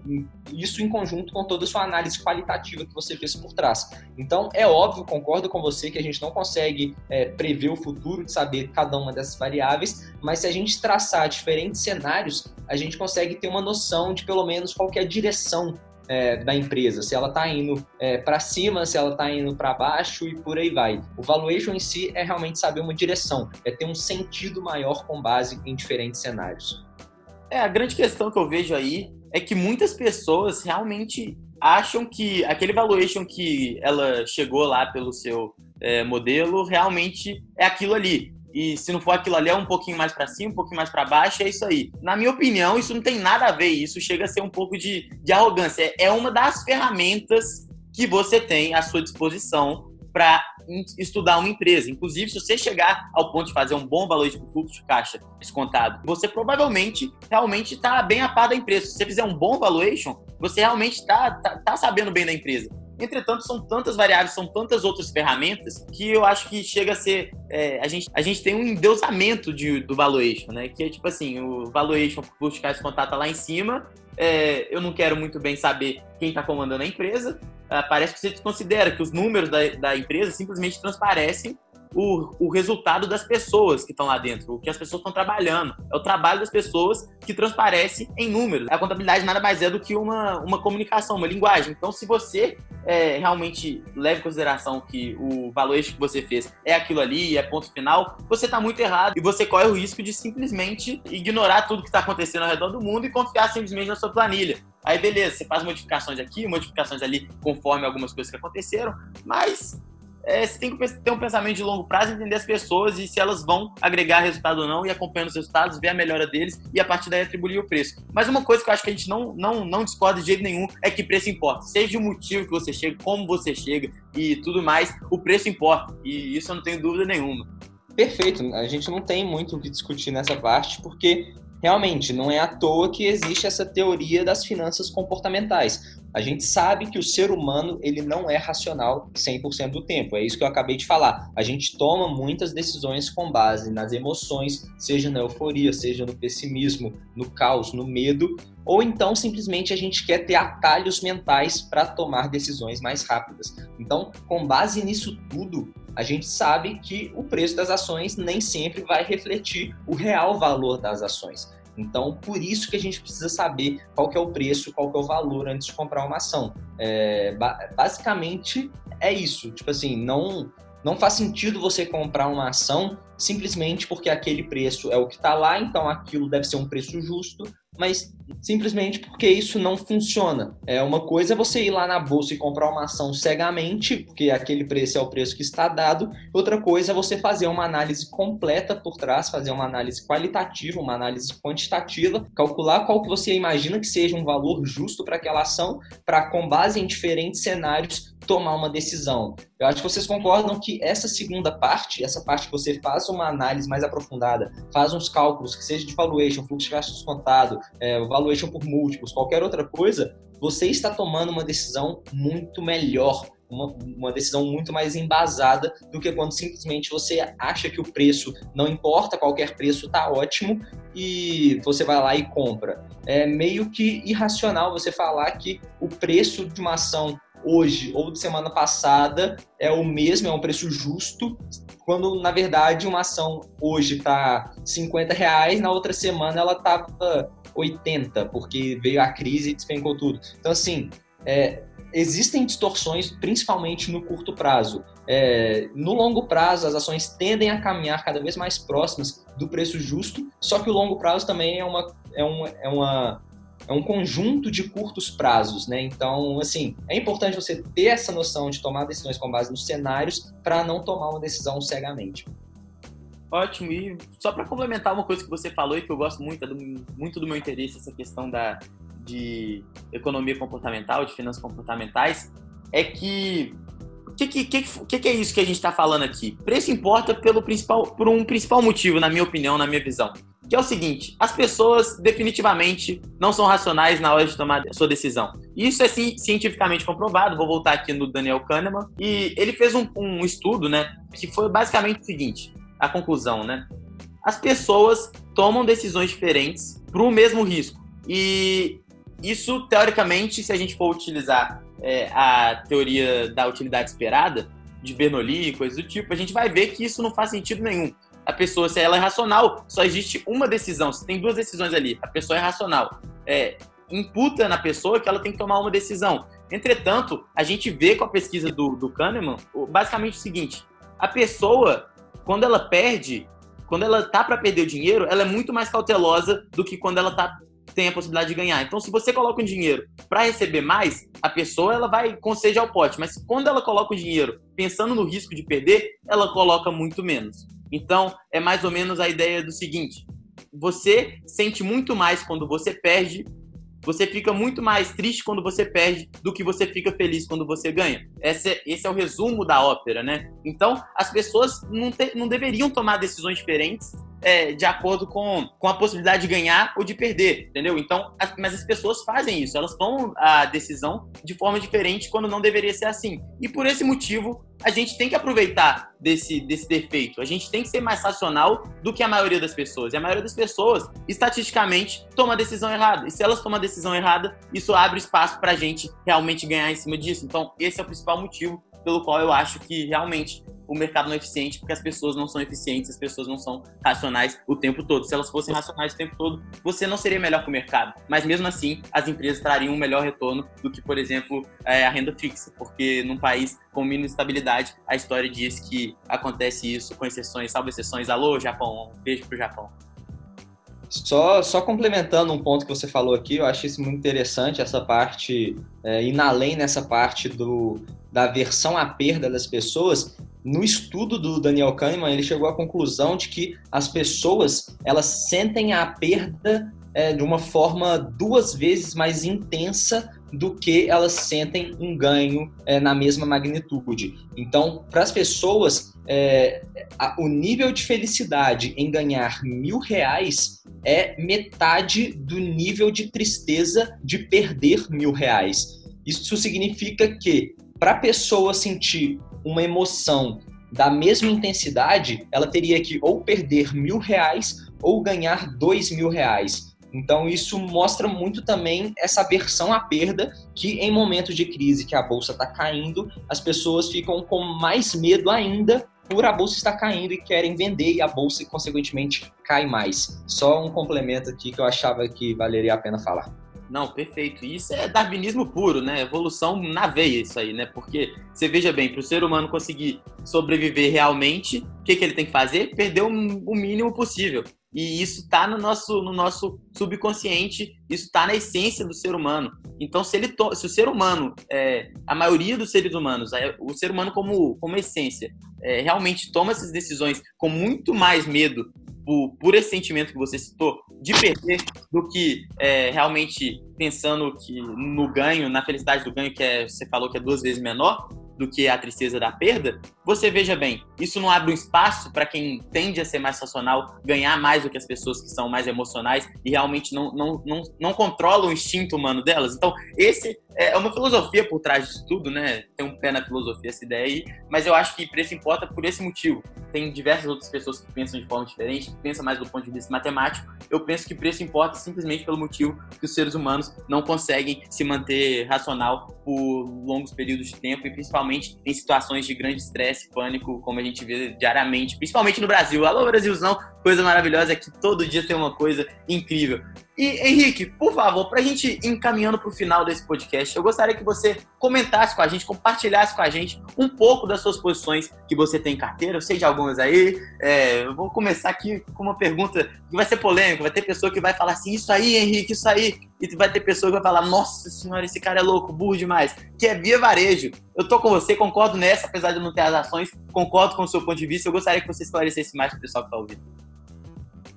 isso em conjunto com toda a sua análise qualitativa que você fez por trás. Então, é óbvio, concordo com você que a gente não consegue é, prever o futuro, de saber cada uma dessas variáveis, mas se a gente traçar diferentes cenários, a gente consegue ter uma noção de pelo menos qual é a direção é, da empresa, se ela está indo é, para cima, se ela está indo para baixo e por aí vai. O valuation em si é realmente saber uma direção, é ter um sentido maior com base em diferentes cenários. É, a grande questão que eu vejo aí é que muitas pessoas realmente acham que aquele valuation que ela chegou lá pelo seu é, modelo realmente é aquilo ali e se não for aquilo ali, é um pouquinho mais para cima, um pouquinho mais para baixo, é isso aí. Na minha opinião, isso não tem nada a ver, isso chega a ser um pouco de, de arrogância. É uma das ferramentas que você tem à sua disposição para estudar uma empresa. Inclusive, se você chegar ao ponto de fazer um bom valor de fluxo de caixa descontado, você provavelmente realmente está bem a par da empresa. Se você fizer um bom valuation, você realmente está tá, tá sabendo bem da empresa. Entretanto, são tantas variáveis, são tantas outras ferramentas que eu acho que chega a ser. É, a, gente, a gente tem um endeusamento de, do valuation, né? Que é tipo assim: o valuation por buscar esse contato tá lá em cima. É, eu não quero muito bem saber quem está comandando a empresa. Ah, parece que você considera que os números da, da empresa simplesmente transparecem o, o resultado das pessoas que estão lá dentro, o que as pessoas estão trabalhando. É o trabalho das pessoas que transparece em números. A contabilidade nada mais é do que uma, uma comunicação, uma linguagem. Então, se você é, realmente leva em consideração que o valor que você fez é aquilo ali, é ponto final, você está muito errado e você corre o risco de simplesmente ignorar tudo que está acontecendo ao redor do mundo e confiar simplesmente na sua planilha. Aí, beleza, você faz modificações aqui, modificações ali, conforme algumas coisas que aconteceram, mas é, você tem que ter um pensamento de longo prazo, entender as pessoas e se elas vão agregar resultado ou não, e acompanhando os resultados, ver a melhora deles e a partir daí atribuir o preço. Mas uma coisa que eu acho que a gente não, não, não discorda de jeito nenhum é que preço importa. Seja o motivo que você chega, como você chega e tudo mais, o preço importa. E isso eu não tenho dúvida nenhuma. Perfeito, a gente não tem muito o que discutir nessa parte, porque realmente não é à toa que existe essa teoria das finanças comportamentais. A gente sabe que o ser humano ele não é racional 100% do tempo. É isso que eu acabei de falar. A gente toma muitas decisões com base nas emoções, seja na euforia, seja no pessimismo, no caos, no medo, ou então simplesmente a gente quer ter atalhos mentais para tomar decisões mais rápidas. Então, com base nisso tudo, a gente sabe que o preço das ações nem sempre vai refletir o real valor das ações. Então, por isso que a gente precisa saber qual que é o preço, qual que é o valor antes de comprar uma ação. É, basicamente é isso. Tipo assim, não não faz sentido você comprar uma ação simplesmente porque aquele preço é o que está lá, então aquilo deve ser um preço justo, mas simplesmente porque isso não funciona. É uma coisa é você ir lá na bolsa e comprar uma ação cegamente, porque aquele preço é o preço que está dado. Outra coisa é você fazer uma análise completa por trás, fazer uma análise qualitativa, uma análise quantitativa, calcular qual que você imagina que seja um valor justo para aquela ação, para com base em diferentes cenários tomar uma decisão. Eu acho que vocês concordam que essa segunda parte, essa parte que você faz uma análise mais aprofundada, faz uns cálculos, que seja de valuation, fluxo de gastos contado, é, valuation por múltiplos, qualquer outra coisa, você está tomando uma decisão muito melhor, uma, uma, decisão muito mais embasada do que quando simplesmente você acha que o preço não importa, qualquer preço está ótimo e você vai lá e compra. É meio que irracional você falar que o preço de uma ação hoje ou de semana passada é o mesmo, é um preço justo, quando na verdade uma ação hoje está 50 reais, na outra semana ela estava 80, porque veio a crise e despencou tudo. Então, assim, é, existem distorções, principalmente no curto prazo. É, no longo prazo, as ações tendem a caminhar cada vez mais próximas do preço justo, só que o longo prazo também é uma, é é uma é um conjunto de curtos prazos, né? Então, assim, é importante você ter essa noção de tomar decisões com base nos cenários para não tomar uma decisão cegamente. Ótimo. E só para complementar uma coisa que você falou e que eu gosto muito, é do, muito do meu interesse, essa questão da, de economia comportamental, de finanças comportamentais, é que o que, que, que, que, é isso que a gente está falando aqui? Preço importa pelo principal, por um principal motivo, na minha opinião, na minha visão que é o seguinte: as pessoas definitivamente não são racionais na hora de tomar a sua decisão. Isso é sim, cientificamente comprovado. Vou voltar aqui no Daniel Kahneman e ele fez um, um estudo, né, que foi basicamente o seguinte: a conclusão, né? As pessoas tomam decisões diferentes para o mesmo risco e isso teoricamente, se a gente for utilizar é, a teoria da utilidade esperada de Bernoulli coisas do tipo, a gente vai ver que isso não faz sentido nenhum a pessoa, se ela é racional, só existe uma decisão. Se tem duas decisões ali, a pessoa é racional. É, imputa na pessoa que ela tem que tomar uma decisão. Entretanto, a gente vê com a pesquisa do, do Kahneman basicamente o seguinte: a pessoa, quando ela perde, quando ela tá para perder o dinheiro, ela é muito mais cautelosa do que quando ela tá tem a possibilidade de ganhar. Então, se você coloca um dinheiro para receber mais, a pessoa ela vai com sede ao pote. Mas quando ela coloca o dinheiro pensando no risco de perder, ela coloca muito menos. Então, é mais ou menos a ideia do seguinte: você sente muito mais quando você perde, você fica muito mais triste quando você perde do que você fica feliz quando você ganha. Esse é, esse é o resumo da ópera, né? Então, as pessoas não, te, não deveriam tomar decisões diferentes é, de acordo com, com a possibilidade de ganhar ou de perder, entendeu? Então, as, mas as pessoas fazem isso, elas tomam a decisão de forma diferente quando não deveria ser assim. E por esse motivo, a gente tem que aproveitar desse, desse defeito. A gente tem que ser mais racional do que a maioria das pessoas. E a maioria das pessoas, estatisticamente, toma a decisão errada. E se elas tomam a decisão errada, isso abre espaço para a gente realmente ganhar em cima disso. Então, esse é o principal motivo pelo qual eu acho que realmente o mercado não é eficiente porque as pessoas não são eficientes, as pessoas não são racionais o tempo todo. Se elas fossem racionais o tempo todo, você não seria melhor que o mercado. Mas mesmo assim, as empresas trariam um melhor retorno do que, por exemplo, é, a renda fixa, porque num país com mínima estabilidade, a história diz que acontece isso com exceções, salvo exceções. Alô, Japão, um beijo pro Japão. Só, só complementando um ponto que você falou aqui, eu acho isso muito interessante, essa parte, é, indo além nessa parte do, da aversão à perda das pessoas, no estudo do Daniel Kahneman, ele chegou à conclusão de que as pessoas elas sentem a perda é, de uma forma duas vezes mais intensa do que elas sentem um ganho é, na mesma magnitude. Então, para as pessoas, é, a, o nível de felicidade em ganhar mil reais é metade do nível de tristeza de perder mil reais. Isso significa que para a pessoa sentir uma emoção da mesma intensidade, ela teria que ou perder mil reais ou ganhar dois mil reais. Então, isso mostra muito também essa aversão à perda, que em momentos de crise que a bolsa está caindo, as pessoas ficam com mais medo ainda por a bolsa estar caindo e querem vender e a bolsa, consequentemente, cai mais. Só um complemento aqui que eu achava que valeria a pena falar. Não, perfeito. Isso é darwinismo puro, né? Evolução na veia, isso aí, né? Porque você veja bem, para o ser humano conseguir sobreviver realmente, o que, que ele tem que fazer? Perder o, mínimo possível. E isso está no nosso, no nosso subconsciente, isso está na essência do ser humano. Então, se, ele se o ser humano, é, a maioria dos seres humanos, é, o ser humano como, como essência, é, realmente toma essas decisões com muito mais medo por, por esse sentimento que você citou, de perder, do que é, realmente pensando que no ganho, na felicidade do ganho, que é, você falou que é duas vezes menor, do que a tristeza da perda, você veja bem, isso não abre um espaço para quem tende a ser mais racional ganhar mais do que as pessoas que são mais emocionais e realmente não, não, não, não controlam o instinto humano delas. Então, esse é uma filosofia por trás disso tudo, né? Tem um pé na filosofia essa ideia aí, mas eu acho que preço importa por esse motivo. Tem diversas outras pessoas que pensam de forma diferente, que pensam mais do ponto de vista matemático. Eu penso que preço importa simplesmente pelo motivo que os seres humanos não conseguem se manter racional por longos períodos de tempo e principalmente em situações de grande estresse, pânico, como a gente vê diariamente, principalmente no Brasil. Alô, Brasilzão, coisa maravilhosa é que todo dia tem uma coisa incrível. E, Henrique, por favor, para a gente encaminhando para o final desse podcast, eu gostaria que você comentasse com a gente, compartilhasse com a gente um pouco das suas posições que você tem em carteira. Eu sei de algumas aí. É, eu vou começar aqui com uma pergunta que vai ser polêmica. Vai ter pessoa que vai falar assim: Isso aí, Henrique, isso aí. E vai ter pessoa que vai falar: Nossa senhora, esse cara é louco, burro demais. Que é via varejo. Eu tô com você, concordo nessa, apesar de não ter as ações, concordo com o seu ponto de vista. Eu gostaria que você esclarecesse mais para o pessoal que está ouvindo.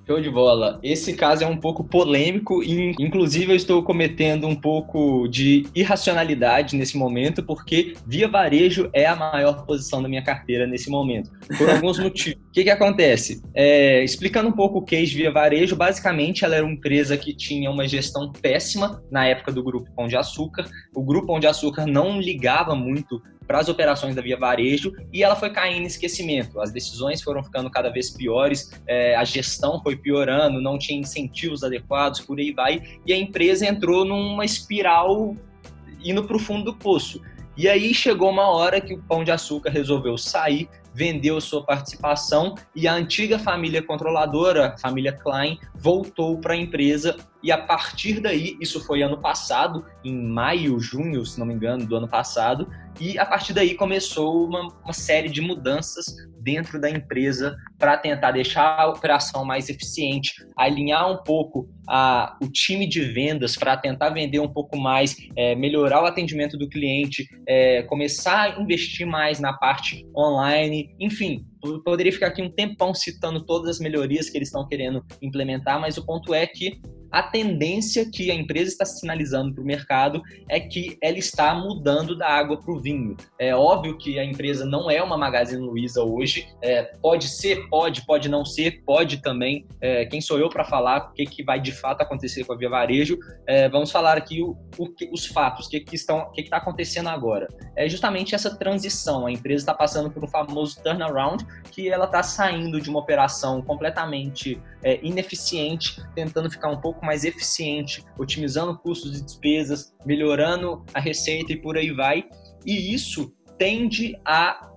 Show de bola. Esse caso é um pouco polêmico e, inclusive, eu estou cometendo um pouco de irracionalidade nesse momento, porque via varejo é a maior posição da minha carteira nesse momento, por alguns motivos. O que, que acontece? É, explicando um pouco o case via varejo, basicamente ela era uma empresa que tinha uma gestão péssima na época do Grupo Pão de Açúcar. O Grupo Pão de Açúcar não ligava muito para as operações da Via Varejo e ela foi caindo em esquecimento. As decisões foram ficando cada vez piores, é, a gestão foi piorando, não tinha incentivos adequados, por aí vai, e a empresa entrou numa espiral indo para o fundo do poço. E aí chegou uma hora que o Pão de Açúcar resolveu sair, vendeu sua participação e a antiga família controladora, a família Klein, voltou para a empresa e a partir daí, isso foi ano passado, em maio, junho, se não me engano, do ano passado, e a partir daí começou uma, uma série de mudanças dentro da empresa para tentar deixar a operação mais eficiente, alinhar um pouco a, o time de vendas para tentar vender um pouco mais, é, melhorar o atendimento do cliente, é, começar a investir mais na parte online, enfim, poderia ficar aqui um tempão citando todas as melhorias que eles estão querendo implementar, mas o ponto é que a tendência que a empresa está sinalizando para o mercado é que ela está mudando da água para o vinho. É óbvio que a empresa não é uma Magazine Luiza hoje, é, pode ser, pode, pode não ser, pode também. É, quem sou eu para falar o que, que vai de fato acontecer com a Via Varejo? É, vamos falar aqui o, o, os fatos, o que que o que está acontecendo agora. É justamente essa transição. A empresa está passando por um famoso turnaround, que ela está saindo de uma operação completamente é, ineficiente, tentando ficar um pouco mais eficiente, otimizando custos e despesas, melhorando a receita e por aí vai. E isso tende a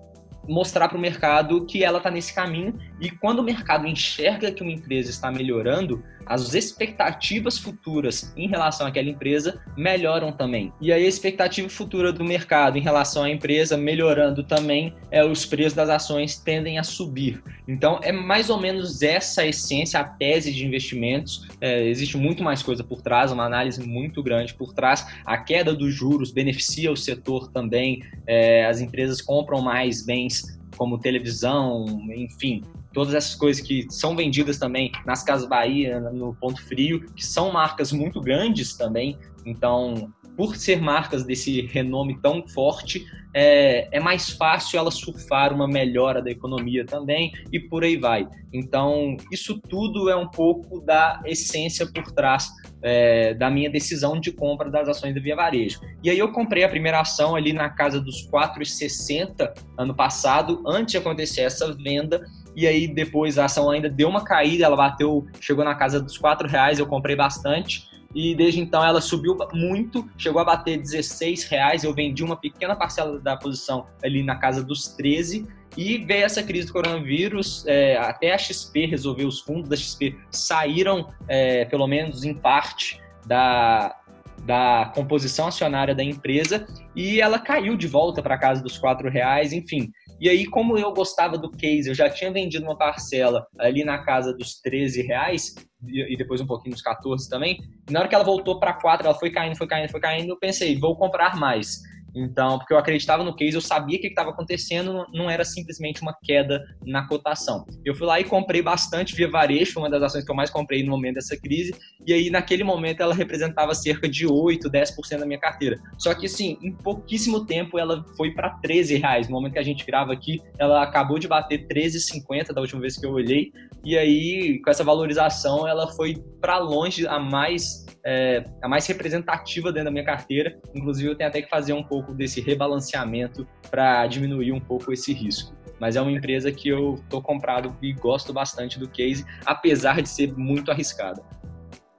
mostrar para o mercado que ela está nesse caminho e quando o mercado enxerga que uma empresa está melhorando, as expectativas futuras em relação àquela empresa melhoram também. E aí a expectativa futura do mercado em relação à empresa melhorando também, é, os preços das ações tendem a subir. Então, é mais ou menos essa a essência, a tese de investimentos. É, existe muito mais coisa por trás, uma análise muito grande por trás. A queda dos juros beneficia o setor também, é, as empresas compram mais bens como televisão, enfim, todas essas coisas que são vendidas também nas Casas Bahia, no Ponto Frio, que são marcas muito grandes também. Então, por ser marcas desse renome tão forte, é, é, mais fácil ela surfar uma melhora da economia também e por aí vai. Então, isso tudo é um pouco da essência por trás é, da minha decisão de compra das ações da Via Varejo. E aí eu comprei a primeira ação ali na casa dos 4,60 ano passado, antes de acontecer essa venda, e aí depois a ação ainda deu uma caída, ela bateu, chegou na casa dos 4 reais, eu comprei bastante, e desde então ela subiu muito, chegou a bater 16 reais. Eu vendi uma pequena parcela da posição ali na casa dos 13 e veio essa crise do coronavírus. É, até a XP resolveu, os fundos da XP saíram, é, pelo menos em parte, da, da composição acionária da empresa e ela caiu de volta para a casa dos quatro reais, enfim. E aí, como eu gostava do case, eu já tinha vendido uma parcela ali na casa dos 13 reais, e depois um pouquinho dos 14 também. Na hora que ela voltou para 4, ela foi caindo, foi caindo, foi caindo, eu pensei, vou comprar mais. Então, porque eu acreditava no case, eu sabia o que estava acontecendo, não era simplesmente uma queda na cotação. Eu fui lá e comprei bastante via varejo, foi uma das ações que eu mais comprei no momento dessa crise, e aí naquele momento ela representava cerca de 8, 10% da minha carteira. Só que assim, em pouquíssimo tempo ela foi para 13 reais. No momento que a gente grava aqui, ela acabou de bater 13,50 da última vez que eu olhei, e aí com essa valorização ela foi para longe a mais é, a mais representativa dentro da minha carteira. Inclusive, eu tenho até que fazer um pouco desse rebalanceamento para diminuir um pouco esse risco. Mas é uma empresa que eu tô comprado e gosto bastante do case, apesar de ser muito arriscada.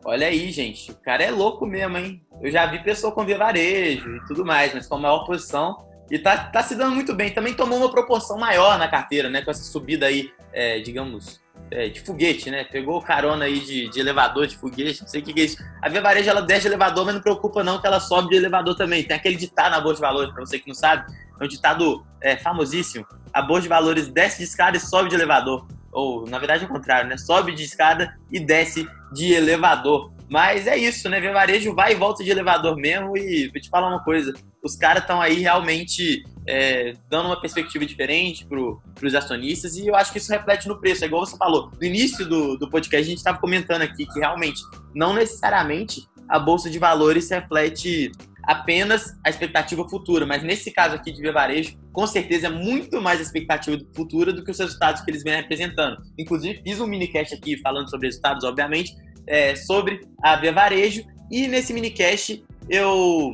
Olha aí, gente, o cara é louco mesmo, hein? Eu já vi pessoa com varejo e tudo mais, mas com a maior posição e tá, tá se dando muito bem. Também tomou uma proporção maior na carteira, né? Com essa subida aí, é, digamos, é, de foguete, né? Pegou carona aí de, de, elevador, de foguete, não sei o que, que é isso. A Via Varejo, ela desce de elevador, mas não preocupa não que ela sobe de elevador também. Tem aquele ditado na Bolsa de Valores, para você que não sabe, é um ditado é, famosíssimo. A Bolsa de Valores desce de escada e sobe de elevador. Ou, na verdade, é o contrário, né? Sobe de escada e desce de elevador. Mas é isso, né? Via Varejo vai e volta de elevador mesmo. E vou te falar uma coisa: os caras estão aí realmente é, dando uma perspectiva diferente para os acionistas e eu acho que isso reflete no preço. É igual você falou, no início do, do podcast a gente estava comentando aqui que realmente não necessariamente a bolsa de valores reflete apenas a expectativa futura, mas nesse caso aqui de Varejo, com certeza é muito mais a expectativa futura do que os resultados que eles vêm apresentando. Inclusive, fiz um minicast aqui falando sobre resultados, obviamente, é, sobre a Via Varejo, e nesse minicast eu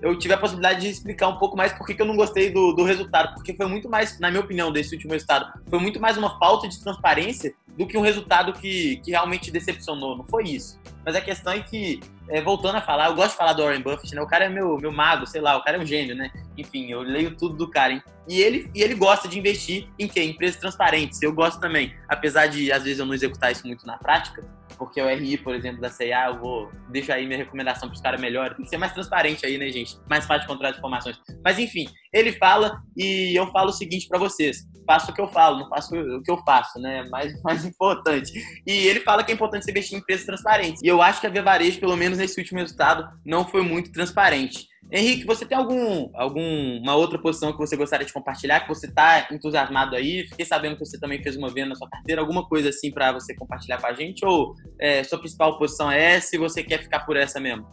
eu tive a possibilidade de explicar um pouco mais por que eu não gostei do, do resultado, porque foi muito mais, na minha opinião, desse último resultado, foi muito mais uma falta de transparência do que um resultado que, que realmente decepcionou. Não foi isso. Mas a questão é que, é, voltando a falar, eu gosto de falar do Warren Buffett, né? O cara é meu, meu mago, sei lá, o cara é um gênio, né? Enfim, eu leio tudo do cara. Hein? E ele, e ele gosta de investir em quê? Em empresas transparentes. Eu gosto também. Apesar de, às vezes, eu não executar isso muito na prática, porque o RI, por exemplo, da CIA, eu vou deixar aí minha recomendação para os caras melhores. Tem que ser mais transparente aí, né, gente? Mais fácil de encontrar as informações. Mas enfim, ele fala e eu falo o seguinte para vocês: faço o que eu falo, não faço o que eu faço, né? Mais, mais importante. E ele fala que é importante você investir em empresas transparentes. E eu acho que a Via Varejo, pelo menos nesse último resultado, não foi muito transparente. Henrique, você tem algum, alguma outra posição que você gostaria de compartilhar, que você está entusiasmado aí? Fiquei sabendo que você também fez uma venda na sua carteira, alguma coisa assim para você compartilhar com a gente? Ou é, sua principal posição é essa e você quer ficar por essa mesmo?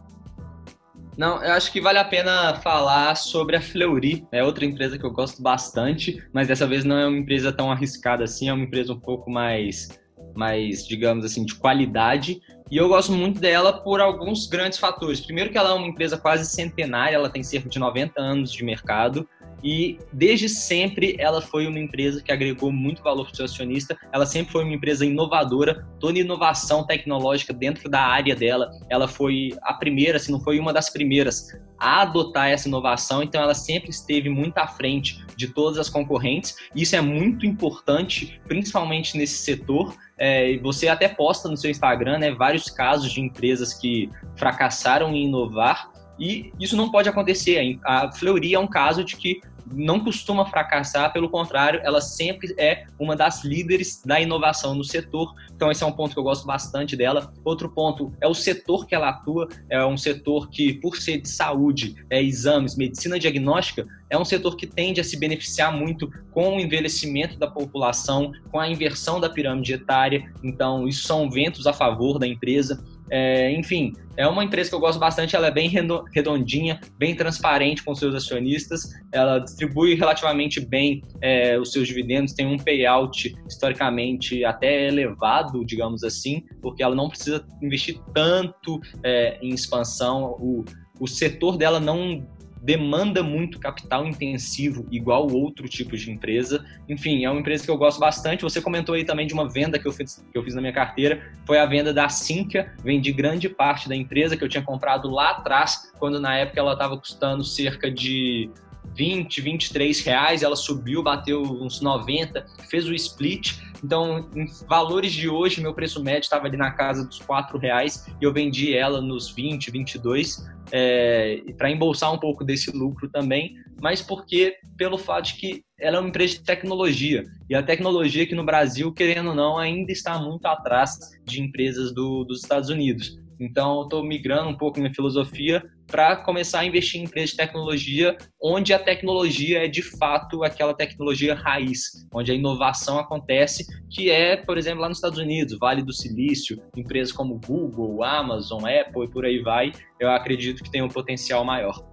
Não, eu acho que vale a pena falar sobre a Fleury. É outra empresa que eu gosto bastante, mas dessa vez não é uma empresa tão arriscada assim, é uma empresa um pouco mais, mais digamos assim, de qualidade. E eu gosto muito dela por alguns grandes fatores. Primeiro que ela é uma empresa quase centenária, ela tem cerca de 90 anos de mercado e desde sempre ela foi uma empresa que agregou muito valor para o seu acionista. Ela sempre foi uma empresa inovadora, toda inovação tecnológica dentro da área dela. Ela foi a primeira, se não foi uma das primeiras, a adotar essa inovação. Então ela sempre esteve muito à frente de todas as concorrentes. Isso é muito importante, principalmente nesse setor. É, você até posta no seu Instagram né, vários casos de empresas que fracassaram em inovar e isso não pode acontecer. A Fleury é um caso de que não costuma fracassar, pelo contrário, ela sempre é uma das líderes da inovação no setor. Então, esse é um ponto que eu gosto bastante dela. Outro ponto é o setor que ela atua, é um setor que, por ser de saúde, é, exames, medicina diagnóstica, é um setor que tende a se beneficiar muito com o envelhecimento da população, com a inversão da pirâmide etária. Então, isso são ventos a favor da empresa. É, enfim, é uma empresa que eu gosto bastante, ela é bem redondinha, bem transparente com seus acionistas, ela distribui relativamente bem é, os seus dividendos, tem um payout historicamente até elevado, digamos assim, porque ela não precisa investir tanto é, em expansão, o, o setor dela não demanda muito capital intensivo, igual outro tipo de empresa. Enfim, é uma empresa que eu gosto bastante. Você comentou aí também de uma venda que eu fiz, que eu fiz na minha carteira, foi a venda da Sinqia. Vendi grande parte da empresa que eu tinha comprado lá atrás, quando na época ela estava custando cerca de 20, 23 reais, ela subiu, bateu uns 90, fez o split. Então, em valores de hoje, meu preço médio estava ali na casa dos 4 reais e eu vendi ela nos 20, 22 é, para embolsar um pouco desse lucro também, mas porque pelo fato de que ela é uma empresa de tecnologia e a tecnologia aqui no Brasil, querendo ou não, ainda está muito atrás de empresas do, dos Estados Unidos. Então, eu estou migrando um pouco minha filosofia para começar a investir em empresas de tecnologia, onde a tecnologia é de fato aquela tecnologia raiz, onde a inovação acontece, que é, por exemplo, lá nos Estados Unidos, Vale do Silício, empresas como Google, Amazon, Apple e por aí vai, eu acredito que tem um potencial maior.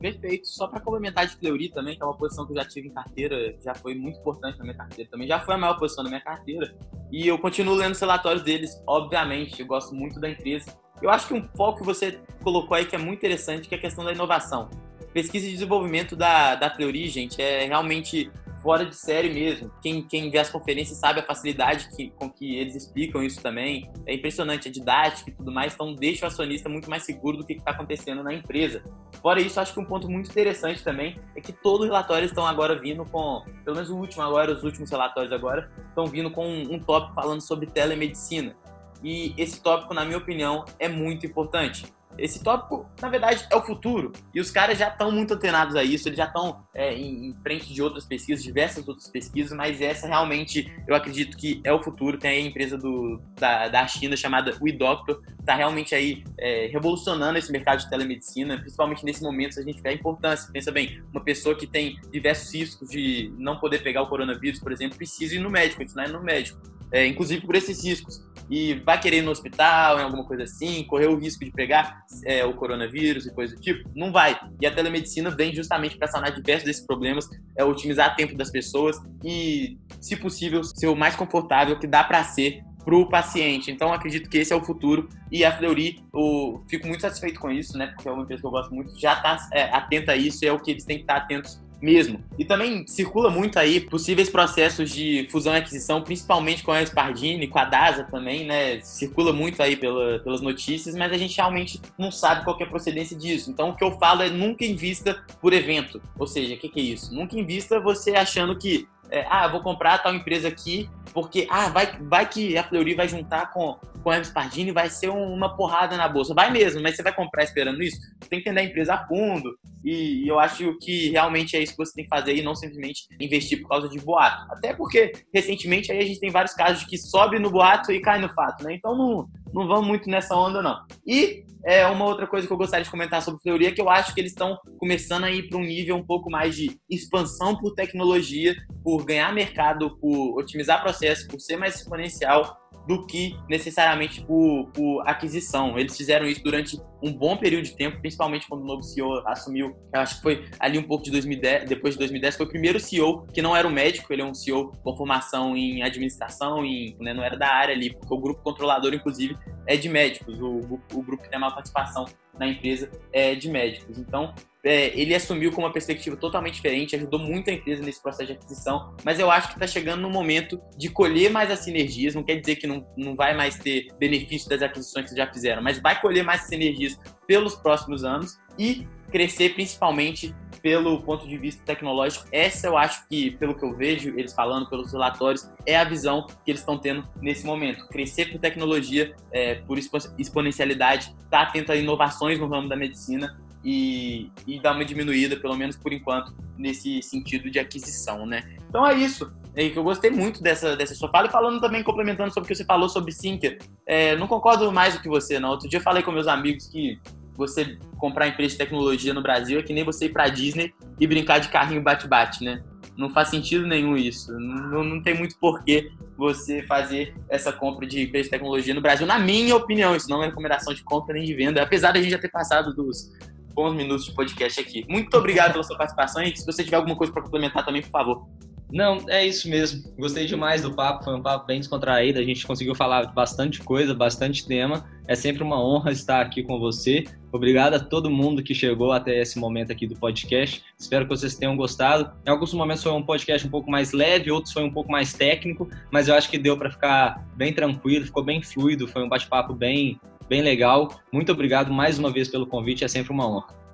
Perfeito. Só para complementar de Fleury também, que é uma posição que eu já tive em carteira, já foi muito importante na minha carteira também, já foi a maior posição da minha carteira. E eu continuo lendo os relatórios deles, obviamente, eu gosto muito da empresa. Eu acho que um foco que você colocou aí que é muito interessante, que é a questão da inovação. Pesquisa e desenvolvimento da, da Fleury, gente, é realmente fora de série mesmo. Quem, quem vê as conferências sabe a facilidade que, com que eles explicam isso também. É impressionante a didática e tudo mais, então deixa o acionista muito mais seguro do que está acontecendo na empresa. Fora isso, acho que um ponto muito interessante também é que todos os relatórios estão agora vindo com, pelo menos o último agora, os últimos relatórios agora, estão vindo com um, um tópico falando sobre telemedicina. E esse tópico, na minha opinião, é muito importante esse tópico, na verdade, é o futuro. E os caras já estão muito antenados a isso, eles já estão é, em, em, frente de outras pesquisas, diversas outras pesquisas, mas essa realmente eu acredito que é o futuro. Tem aí a empresa do, da, da China chamada WeDoctor, está realmente aí é, revolucionando esse mercado de telemedicina, principalmente nesse momento, se a gente a importância. Pensa bem, uma pessoa que tem diversos riscos de não poder pegar o coronavírus, por exemplo, precisa ir no médico, continuar indo no médico. É, inclusive por esses riscos e vai querer ir no hospital, em alguma coisa assim, correr o risco de pegar é, o coronavírus e coisa do tipo, não vai. E a telemedicina vem justamente para sanar diversos desses problemas, é otimizar o tempo das pessoas e, se possível, ser o mais confortável que dá para ser para o paciente. Então, acredito que esse é o futuro. E a Fleury, eu fico muito satisfeito com isso, né? Porque é uma empresa que eu gosto muito, já está é, atenta a isso e é o que eles têm que estar atentos mesmo. E também circula muito aí possíveis processos de fusão e aquisição, principalmente com a Spardini, com a DASA também, né? Circula muito aí pela, pelas notícias, mas a gente realmente não sabe qual é a procedência disso. Então o que eu falo é nunca invista por evento. Ou seja, o que, que é isso? Nunca invista você achando que é, ah, vou comprar tal empresa aqui, porque ah, vai, vai que a Fleury vai juntar com, com a Hermes Pardini vai ser um, uma porrada na bolsa. Vai mesmo, mas você vai comprar esperando isso? Tem que entender a empresa a fundo. E, e, eu acho que realmente é isso que você tem que fazer e não simplesmente investir por causa de boato. Até porque, recentemente, aí a gente tem vários casos de que sobe no boato e cai no fato, né? Então não, não vamos muito nessa onda, não. E é uma outra coisa que eu gostaria de comentar sobre Fleury é que eu acho que eles estão começando a ir para um nível um pouco mais de expansão por tecnologia, por ganhar mercado, por otimizar processos, por ser mais exponencial do que necessariamente por, por, aquisição. Eles fizeram isso durante um bom período de tempo, principalmente quando o novo CEO assumiu, acho que foi ali um pouco de 2010, depois de 2010, foi o primeiro CEO que não era um médico, ele é um CEO com formação em administração, em, né, não era da área ali, porque o grupo controlador, inclusive, é de médicos, o, o grupo que tem a maior participação na empresa é de médicos. Então, é, ele assumiu com uma perspectiva totalmente diferente, ajudou muito a empresa nesse processo de aquisição, mas eu acho que está chegando no momento de colher mais as sinergias, não quer dizer que não, não vai mais ter benefício das aquisições que já fizeram, mas vai colher mais sinergias pelos próximos anos e crescer principalmente pelo ponto de vista tecnológico. Essa eu acho que, pelo que eu vejo eles falando, pelos relatórios, é a visão que eles estão tendo nesse momento. Crescer por tecnologia, é, por exponencialidade, estar tá atento a inovações no ramo da medicina e, e dar uma diminuída, pelo menos por enquanto, nesse sentido de aquisição, né? Então é isso. É que eu gostei muito dessa, dessa sua fala e falando também, complementando sobre o que você falou sobre Sinker. É, não concordo mais do que você, não. Outro dia eu falei com meus amigos que você comprar empresa de tecnologia no Brasil é que nem você ir pra Disney e brincar de carrinho bate-bate, né? Não faz sentido nenhum isso. Não, não tem muito porquê você fazer essa compra de empresa de tecnologia no Brasil, na minha opinião. Isso não é recomendação de compra nem de venda, apesar da gente já ter passado dos bons minutos de podcast aqui. Muito obrigado pela sua participação e se você tiver alguma coisa para complementar também, por favor. Não, é isso mesmo. Gostei demais do papo, foi um papo bem descontraído. A gente conseguiu falar bastante coisa, bastante tema. É sempre uma honra estar aqui com você. Obrigado a todo mundo que chegou até esse momento aqui do podcast. Espero que vocês tenham gostado. Em alguns momentos foi um podcast um pouco mais leve, outros foi um pouco mais técnico, mas eu acho que deu para ficar bem tranquilo, ficou bem fluido, foi um bate-papo bem, bem legal. Muito obrigado mais uma vez pelo convite, é sempre uma honra.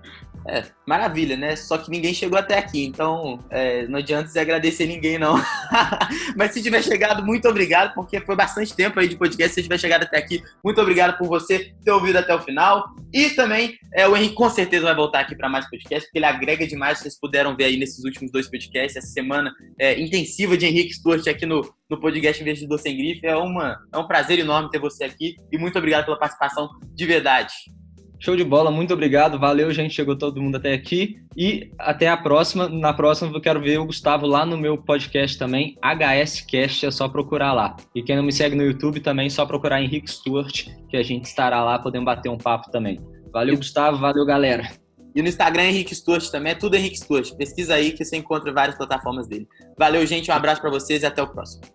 É, maravilha, né? Só que ninguém chegou até aqui, então é, não adianta se agradecer ninguém, não. Mas se tiver chegado, muito obrigado, porque foi bastante tempo aí de podcast. Se tiver chegado até aqui, muito obrigado por você ter ouvido até o final. E também, é, o Henrique com certeza vai voltar aqui para mais podcast, porque ele agrega demais. Vocês puderam ver aí nesses últimos dois podcasts, essa semana é, intensiva de Henrique Stuart aqui no, no podcast Investidor Sem Grife. É, uma, é um prazer enorme ter você aqui e muito obrigado pela participação de verdade. Show de bola, muito obrigado. Valeu, gente. Chegou todo mundo até aqui. E até a próxima. Na próxima eu quero ver o Gustavo lá no meu podcast também, HSCast, é só procurar lá. E quem não me segue no YouTube também, é só procurar Henrique Stuart, que a gente estará lá podendo bater um papo também. Valeu, Gustavo. Valeu, galera. E no Instagram, Henrique Stuart também, é tudo Henrique Stuart. Pesquisa aí que você encontra várias plataformas dele. Valeu, gente. Um abraço para vocês e até o próximo.